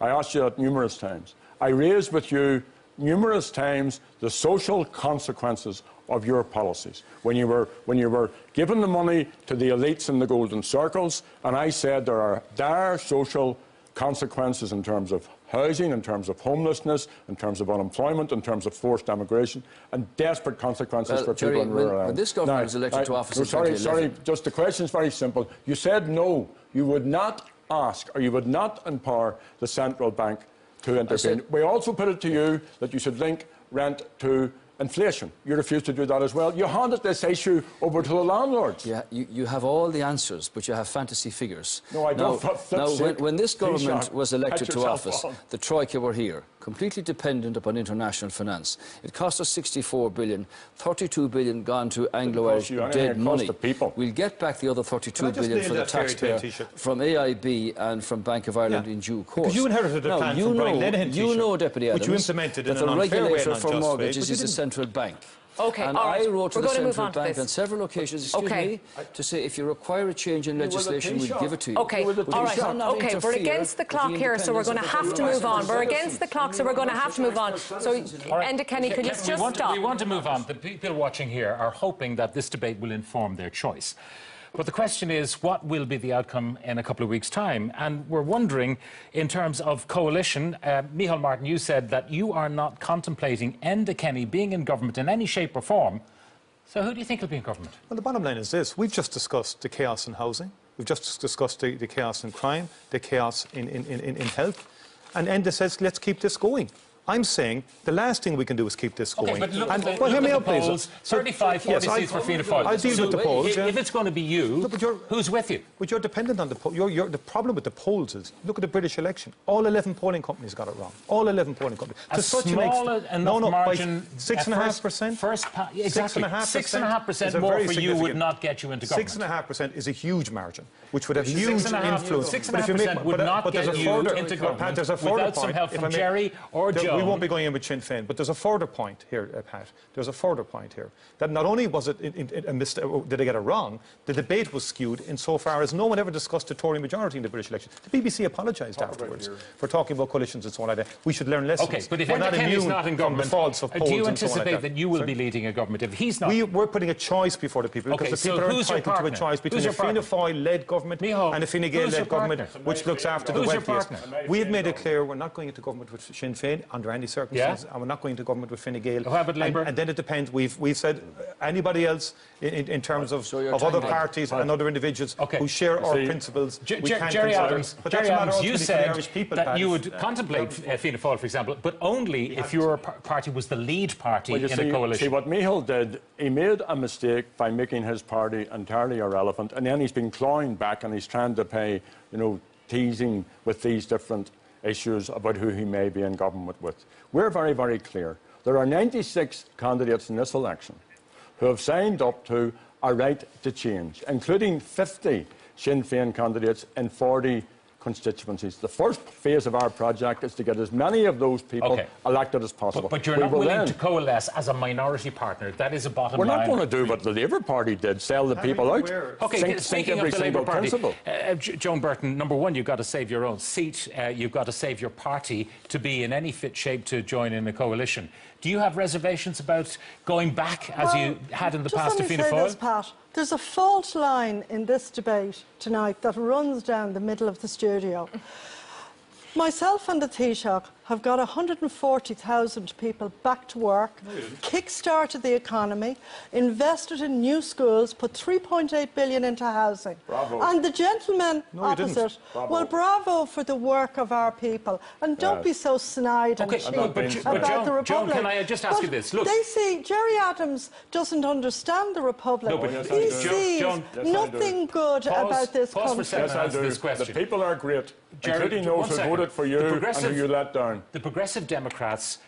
I asked you that numerous times. I raised with you numerous times the social consequences of your policies when you were when you were giving the money to the elites in the golden circles and I said there are dire social consequences in terms of housing, in terms of homelessness, in terms of unemployment, in terms of forced emigration, and desperate consequences Well, for Gerry, people in rural when areas. this government was elected to office no, sorry, sorry, just the question is very simple. You said no, you would not ask or you would not empower the central bank to intervene. said- we also put it to you that you should link rent to inflation. You refuse to do that as well. You handed this issue over to the landlords. Yeah, you, you have all the answers, but you have fantasy figures. No, I don't, Now, flip's now when, when this government was elected to office, on. the Troika were here, completely dependent upon international finance. It cost us 64 billion, 32 billion gone to Anglo-Irish dead money. We'll get back the other 32 Can I just billion for the that fairy tale, taxpayer from AIB and from Bank of Ireland Yeah. in due course. Because you inherited a now, plan you from know, Brian Lenihan, You know, Deputy which Adams, you implemented that an the regulator for mortgages is the central bank. Okay, and all right. I wrote to We're the going to move central on to bank on several occasions, excuse Okay. me, to say if you require a change in legislation, we'll give it to you. Okay, with all right. Okay, we're against the clock the here, so we're going to have to move on. We're against the clock, so we're going to have to move on. So, Enda Kenny, could you just stop? we want to move on. The people watching here are hoping that this debate will inform their choice. But the question is, what will be the outcome in a couple of weeks' time? And we're wondering, in terms of coalition, uh, Micheál Martin, you said that you are not contemplating Enda Kenny being in government in any shape or form. So who do you think will be in government? Well, the bottom line is this. We've just discussed the chaos in housing. We've just discussed the, the chaos in crime, the chaos in, in, in, in health. And Enda says, let's keep this going. I'm saying the last thing we can do is keep this going. Okay, but look and, at the, well, hear me out, please. polls. So- 35, 40 yes, I- for Fianna Fáil. I'll deal So with the polls, i- yeah. If it's going to be you, No, who's with you? But you're dependent on the poll. You're, you're, the problem with the polls is, look at the British election. All 11 polling companies got it wrong. All 11 polling companies. A To such an small ex- enough no, no, by margin. Six and a half first- percent. First, exactly. and a Six and a half percent more for you would not get you into government. Six and a half percent is a huge margin, which would have Six huge and a half- influence. six and a half percent would but- not get you into government there's a further without some help from I Gerry or We won't be going in with Sinn Féin, but there's a further point here, uh, Pat. There's a further point here. That not only was it in, in, a mistake, did they get it wrong, the debate was skewed insofar as no one ever discussed the Tory majority in the British election. The BBC apologised afterwards for talking about coalitions and so on like that. We should learn lessons. Okay, but if We're not immune not in government, faults of uh, polls do you and so on like anticipate that you will Sorry? be leading a government if he's not? We, we're putting a choice before the people Okay, because the so people are entitled to a choice between a Fianna? Fáil-led government and a Fine Gael-led government which looks after the wealthiest. We have made it clear we're not going into government with Sinn Féin under any circumstances and we're not going to government with Fine Gael. How about and, Labour? and then it depends. We've, we've said anybody else in, in, in terms of, So of other tangling. parties and other individuals Okay. who share our See, principles. Jer- we Jer- can't Gerry consider. Adams, But Gerry that's a matter Adams, you ultimately for the said Irish people, that Pat. you would contemplate uh, Fianna Fáil, for example, but only if your party was the lead party Well, in see, a coalition. see what Micheál did, he made a mistake by making his party entirely irrelevant, and then he's been clawing back and he's trying to pay, you know, teasing with these different issues about who he may be in government with. We're very, very clear. There are 96 candidates in this election who have signed up to a right to change, including 50 Sinn Féin candidates in 40 constituencies. The first phase of our project is to get as many of those people Okay. elected as possible. but, but you're We not will willing then- to coalesce as a minority partner. That is a bottom line. we're line. not going to do what the Labour Party did, sell the people out. Okay, sink, speaking sink of the single Labour Party, principle. uh, Joan Burton, number one, you've got to save your own seat. Uh, you've got to save your party to be in any fit shape to join in a coalition. Do you have reservations about going back, as you had in the past, to let me Fianna this, Fáil? Pat. There's a fault line in this debate tonight that runs down the middle of the studio. Myself and the Taoiseach have got 140,000 people back to work, kick-started the economy, invested in new schools, put 3.8 billion into housing. Bravo. And the gentleman No, opposite, Bravo. well, bravo for the work of our people. And don't Yes. be so snide and Okay, cheap but- but- about but Joan- the Joan, Republic. can I just ask But you this? Look- They see Gerry Adams doesn't understand the Republic. No, but- Yes, he do. sees Joan- Yes, I do. nothing good Pause- about this pause for a country. second. Yes, I do. this question. The people are great, Gerry, including those who second. voted for you and who you let down. The Progressive Democrats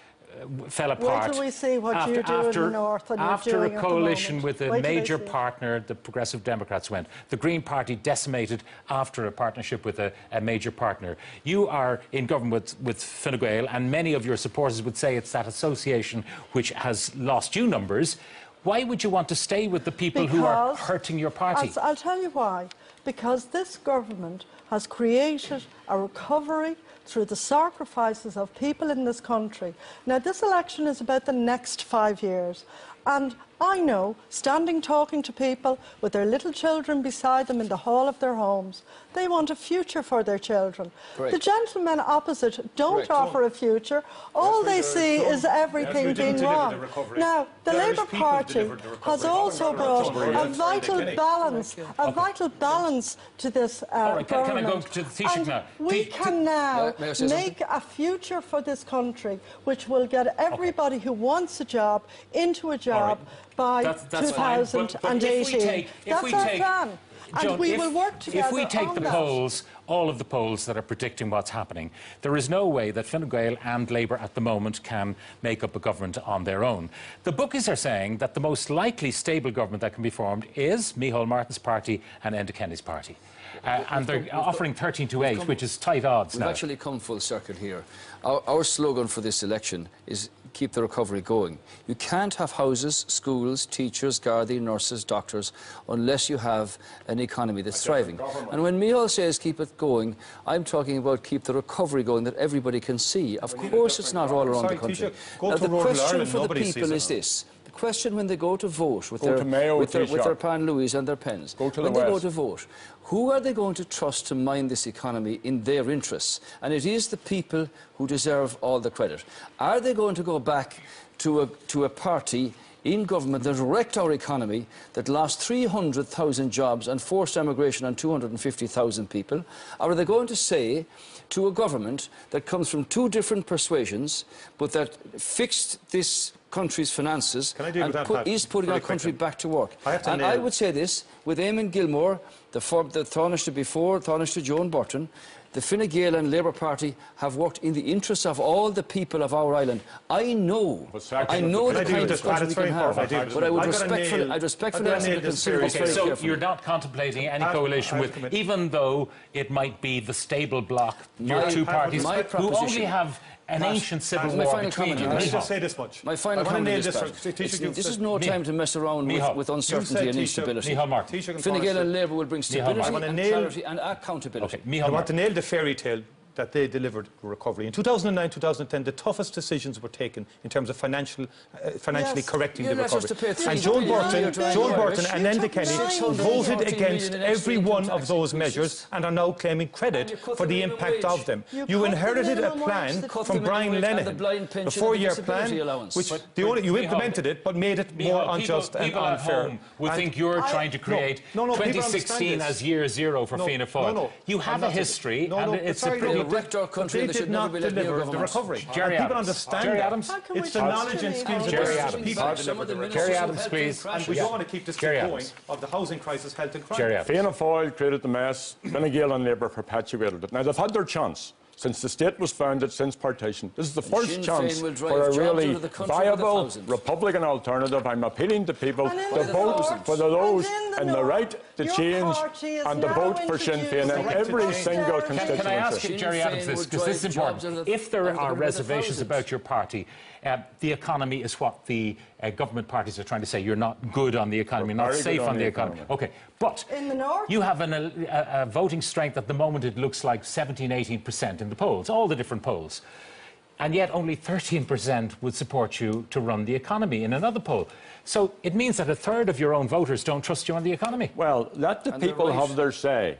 uh, fell apart. till we see what after, you do in the after, north and after a at the coalition with a Wait major partner, the Progressive Democrats went. The Green Party decimated after a partnership with a, a major partner. You are in government with, with Fine Gael, and many of your supporters would say it's that association which has lost you numbers. Why would you want to stay with the people who are hurting your party? I'll, I'll tell you why. Because this government has created a recovery through the sacrifices of people in this country. Now, this election is about the next five years. And I know, standing talking to people with their little children beside them in the hall of their homes, they want a future for their children. Correct. The gentlemen opposite don't Correct. offer a future. All we they see Don't. is everything Yes, being wrong. the. Now, the The Labour Party the has also brought a vital balance, a vital balance to this uh, All right, can- can I go to the Taoiseach And now? We can now Yeah, may something? make a future for this country, which will get everybody who wants a job into a job by That's- that's fine, but- but if we 2018. take- if That's we our take- plan. Joan, and we if, will work together If we take on the that. polls, all of the polls that are predicting what's happening, there is no way that Fine Gael and Labour at the moment can make up a government on their own. The bookies are saying that the most likely stable government that can be formed is Micheál Martin's party and Enda Kenny's party. Uh, and they're offering 13 to 8, which is tight odds We've now. actually come full circle here. Our, our slogan for this election is keep the recovery going. You can't have houses, schools, teachers, Gardaí, nurses, doctors, unless you have an economy that's thriving. And when Micheál says keep it going, I'm talking about keep the recovery going that everybody can see. Of course, it's not all around Sorry, the country. Now, the question Ireland, for the people is this. The question when they go to vote with Go their, with, their, with their Pan Louis and their pens, when the they go to vote, who are they going to trust to mind this economy in their interests? And it is the people who deserve all the credit. Are they going to go back to a, to a party in government that wrecked our economy, that lost 300,000 jobs and forced emigration on 250,000 people? Or are they going to say to a government that comes from two different persuasions, but that fixed this country's finances Can I deal and put, is putting our country back to work? I and I would say this, with Eamon Gilmore, the, for, the Taoiseach before, Taoiseach Joan Burton, the Fine Gael and Labour Party have worked in the interests of all the people of our island. I know, But second, I know can the I kind of this, Pat? country we can have. I deal But I would I've got to respectfully, nail- I'd respectfully I've got ask to you to consider Okay, very so carefully. you're not contemplating any coalition with, even though it might be the stable bloc, your two parties, my who only have an Pat, ancient civil Pat, my war final between comment you. on Let this. me just say this much. My final I comment is this. this, for- Pat. Taoiseach, It's- you've This is no Micheál. time to mess around with, with uncertainty and instability. Micheál Martin. Taoiseach and Fine Gael and Labour will bring stability I wanna and clarity and accountability. Okay, I want to nail the fairy tale that they delivered recovery. In 2009, 2010, the toughest decisions were taken in terms of financial, uh, financially Yes. correcting You the recovery. to pay three and Joan billion Burton, you're Joan Burton and You Enda took Kenny voted against every one of those measures and are now claiming credit for the the impact of them. You You, inherited a plan the cut from the Brian minimum wage Lenihan, blind the pension four-year plan, allowance. which But- the only, you implemented it, but made it more people- unjust and people at unfair. home And think you're I- trying to create no, no, people 2016 as year zero for No, Fianna no, Fáil. no. You have a history, no, no, and it's a pretty... They wrecked our country They and they did should never not be let deliver near the recovery. Gerry And people Adams. understand Gerry that. Adams. How can we It's the knowledge and Micheál? skills of Gerry the Adams. people. Back some of the ministers Gerry Adams, please. And we don't want to keep this Gerry going Adams. of the housing crisis, health and crime. Gerry Adams. Fianna Fáil created the mess, Fine Gael and Labour perpetuated it. Now, they've had their chance since the state was founded since partition. This is the first Sinn chance Féin will drive for a really out of the country by the viable. Republican alternative. I'm appealing to people to vote north, for the those and in the in the right to your change and to vote for Sinn Féin in every single Can- constituency. Can I ask you, Sinn Gerry Adams, this because this is important. the- If there out of the are country the reservations about your party, uh, the economy is what the uh, government parties are trying to say. You're not good on the economy, We're not safe on on the the economy. economy. Okay, but In the north? you have an, a, a voting strength at the moment. It looks like 17, 18 percent in the polls, all the different polls. And yet only 13% would support you to run the economy in another poll. So it means that a third of your own voters don't trust you on the economy. Well, let the And people right. have their say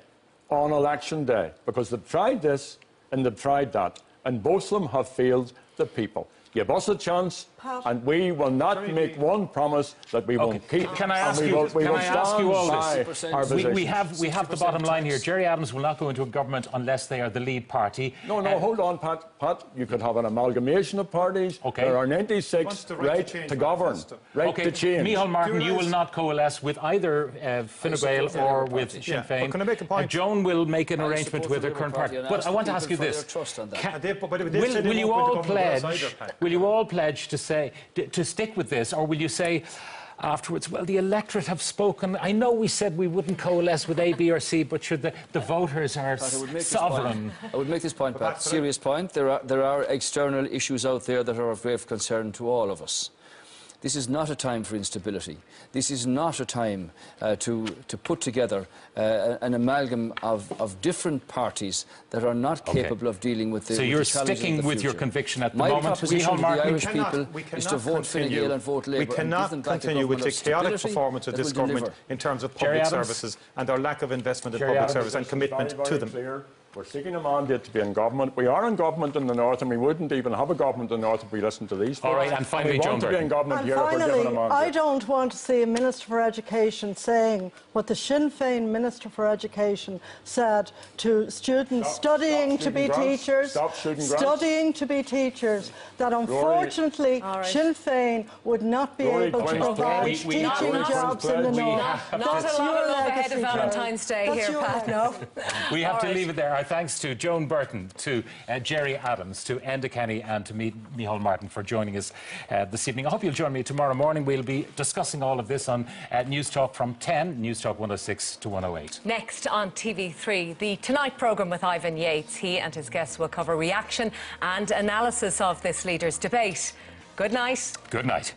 on election day because they've tried this and they've tried that. and both of them have failed the people. Give us a chance. And we will not make one promise that we won't keep. Can I ask we you- will, can will I ask you all this? our We, we have we have the bottom line here. tax. Gerry Adams will not go into a government unless they are the lead party. No, no, Uh, hold on, Pat. Pat, you could have an amalgamation of parties. Okay. There are 96 the right to right change to govern, manifesto. right okay, to change. Micheál Martin, you you will not coalesce with either uh, Fine Gael or with Party. Sinn Yeah, but Féin. can I make a point? Joan will make an I arrangement with the her current Party party. But I want to ask you this: their trust on that. Ca- And they- but they will, will you all go into government with us pledge? Will you all pledge to say to, to stick with this, or will you say? Afterwards, well, the electorate have spoken. I know we said we wouldn't coalesce with A, B, or C, but should the, the voters are Pat, I would make this sovereign. point. I would make this point, Pat, Pat. Serious point. There are, there are external issues out there that are of grave concern to all of us. This is not a time for instability. This is not a time uh, to, to put together uh, an amalgam of, of different parties that are not Okay. capable of dealing with the So you're the sticking of the with your conviction at the My moment. proposition Micheál to the Irish cannot- people is to vote Fine continue- Gael and vote Labour. We cannot them continue with the chaotic performance of this government deliver. in terms of public services and our lack of investment in Gerry public Adams. service and commitment very, to them. Clear. We're seeking a mandate to be in government. We are in government in the north, and we wouldn't even have a government in the north if we listened to these. All folks. right, and finally, we Joan want to be in government And here if we're given finally, a mandate. I don't want to see a Minister for Education saying what the Sinn Féin Minister for Education said to students Stop- studying stop to be grants. teachers, Stop shooting grants. studying to be teachers, that unfortunately right. Sinn Féin would not be Rory able to provide. We- we- teaching Not- jobs in the north. have- Not That's a lot your of love ahead of Valentine's Day That's here, your Pat. No. We have All to right. leave it there. Thanks to Joan Burton, to uh, Gerry Adams, to Enda Kenny, and to me, Micheál Martin for joining us uh, this evening. I hope you'll join me tomorrow morning. We'll be discussing all of this on uh, Newstalk from 10, Newstalk 106 to 108. Next on TV3, the Tonight programme with Ivan Yates. He and his guests will cover reaction and analysis of this leaders' debate. Good night. Good night.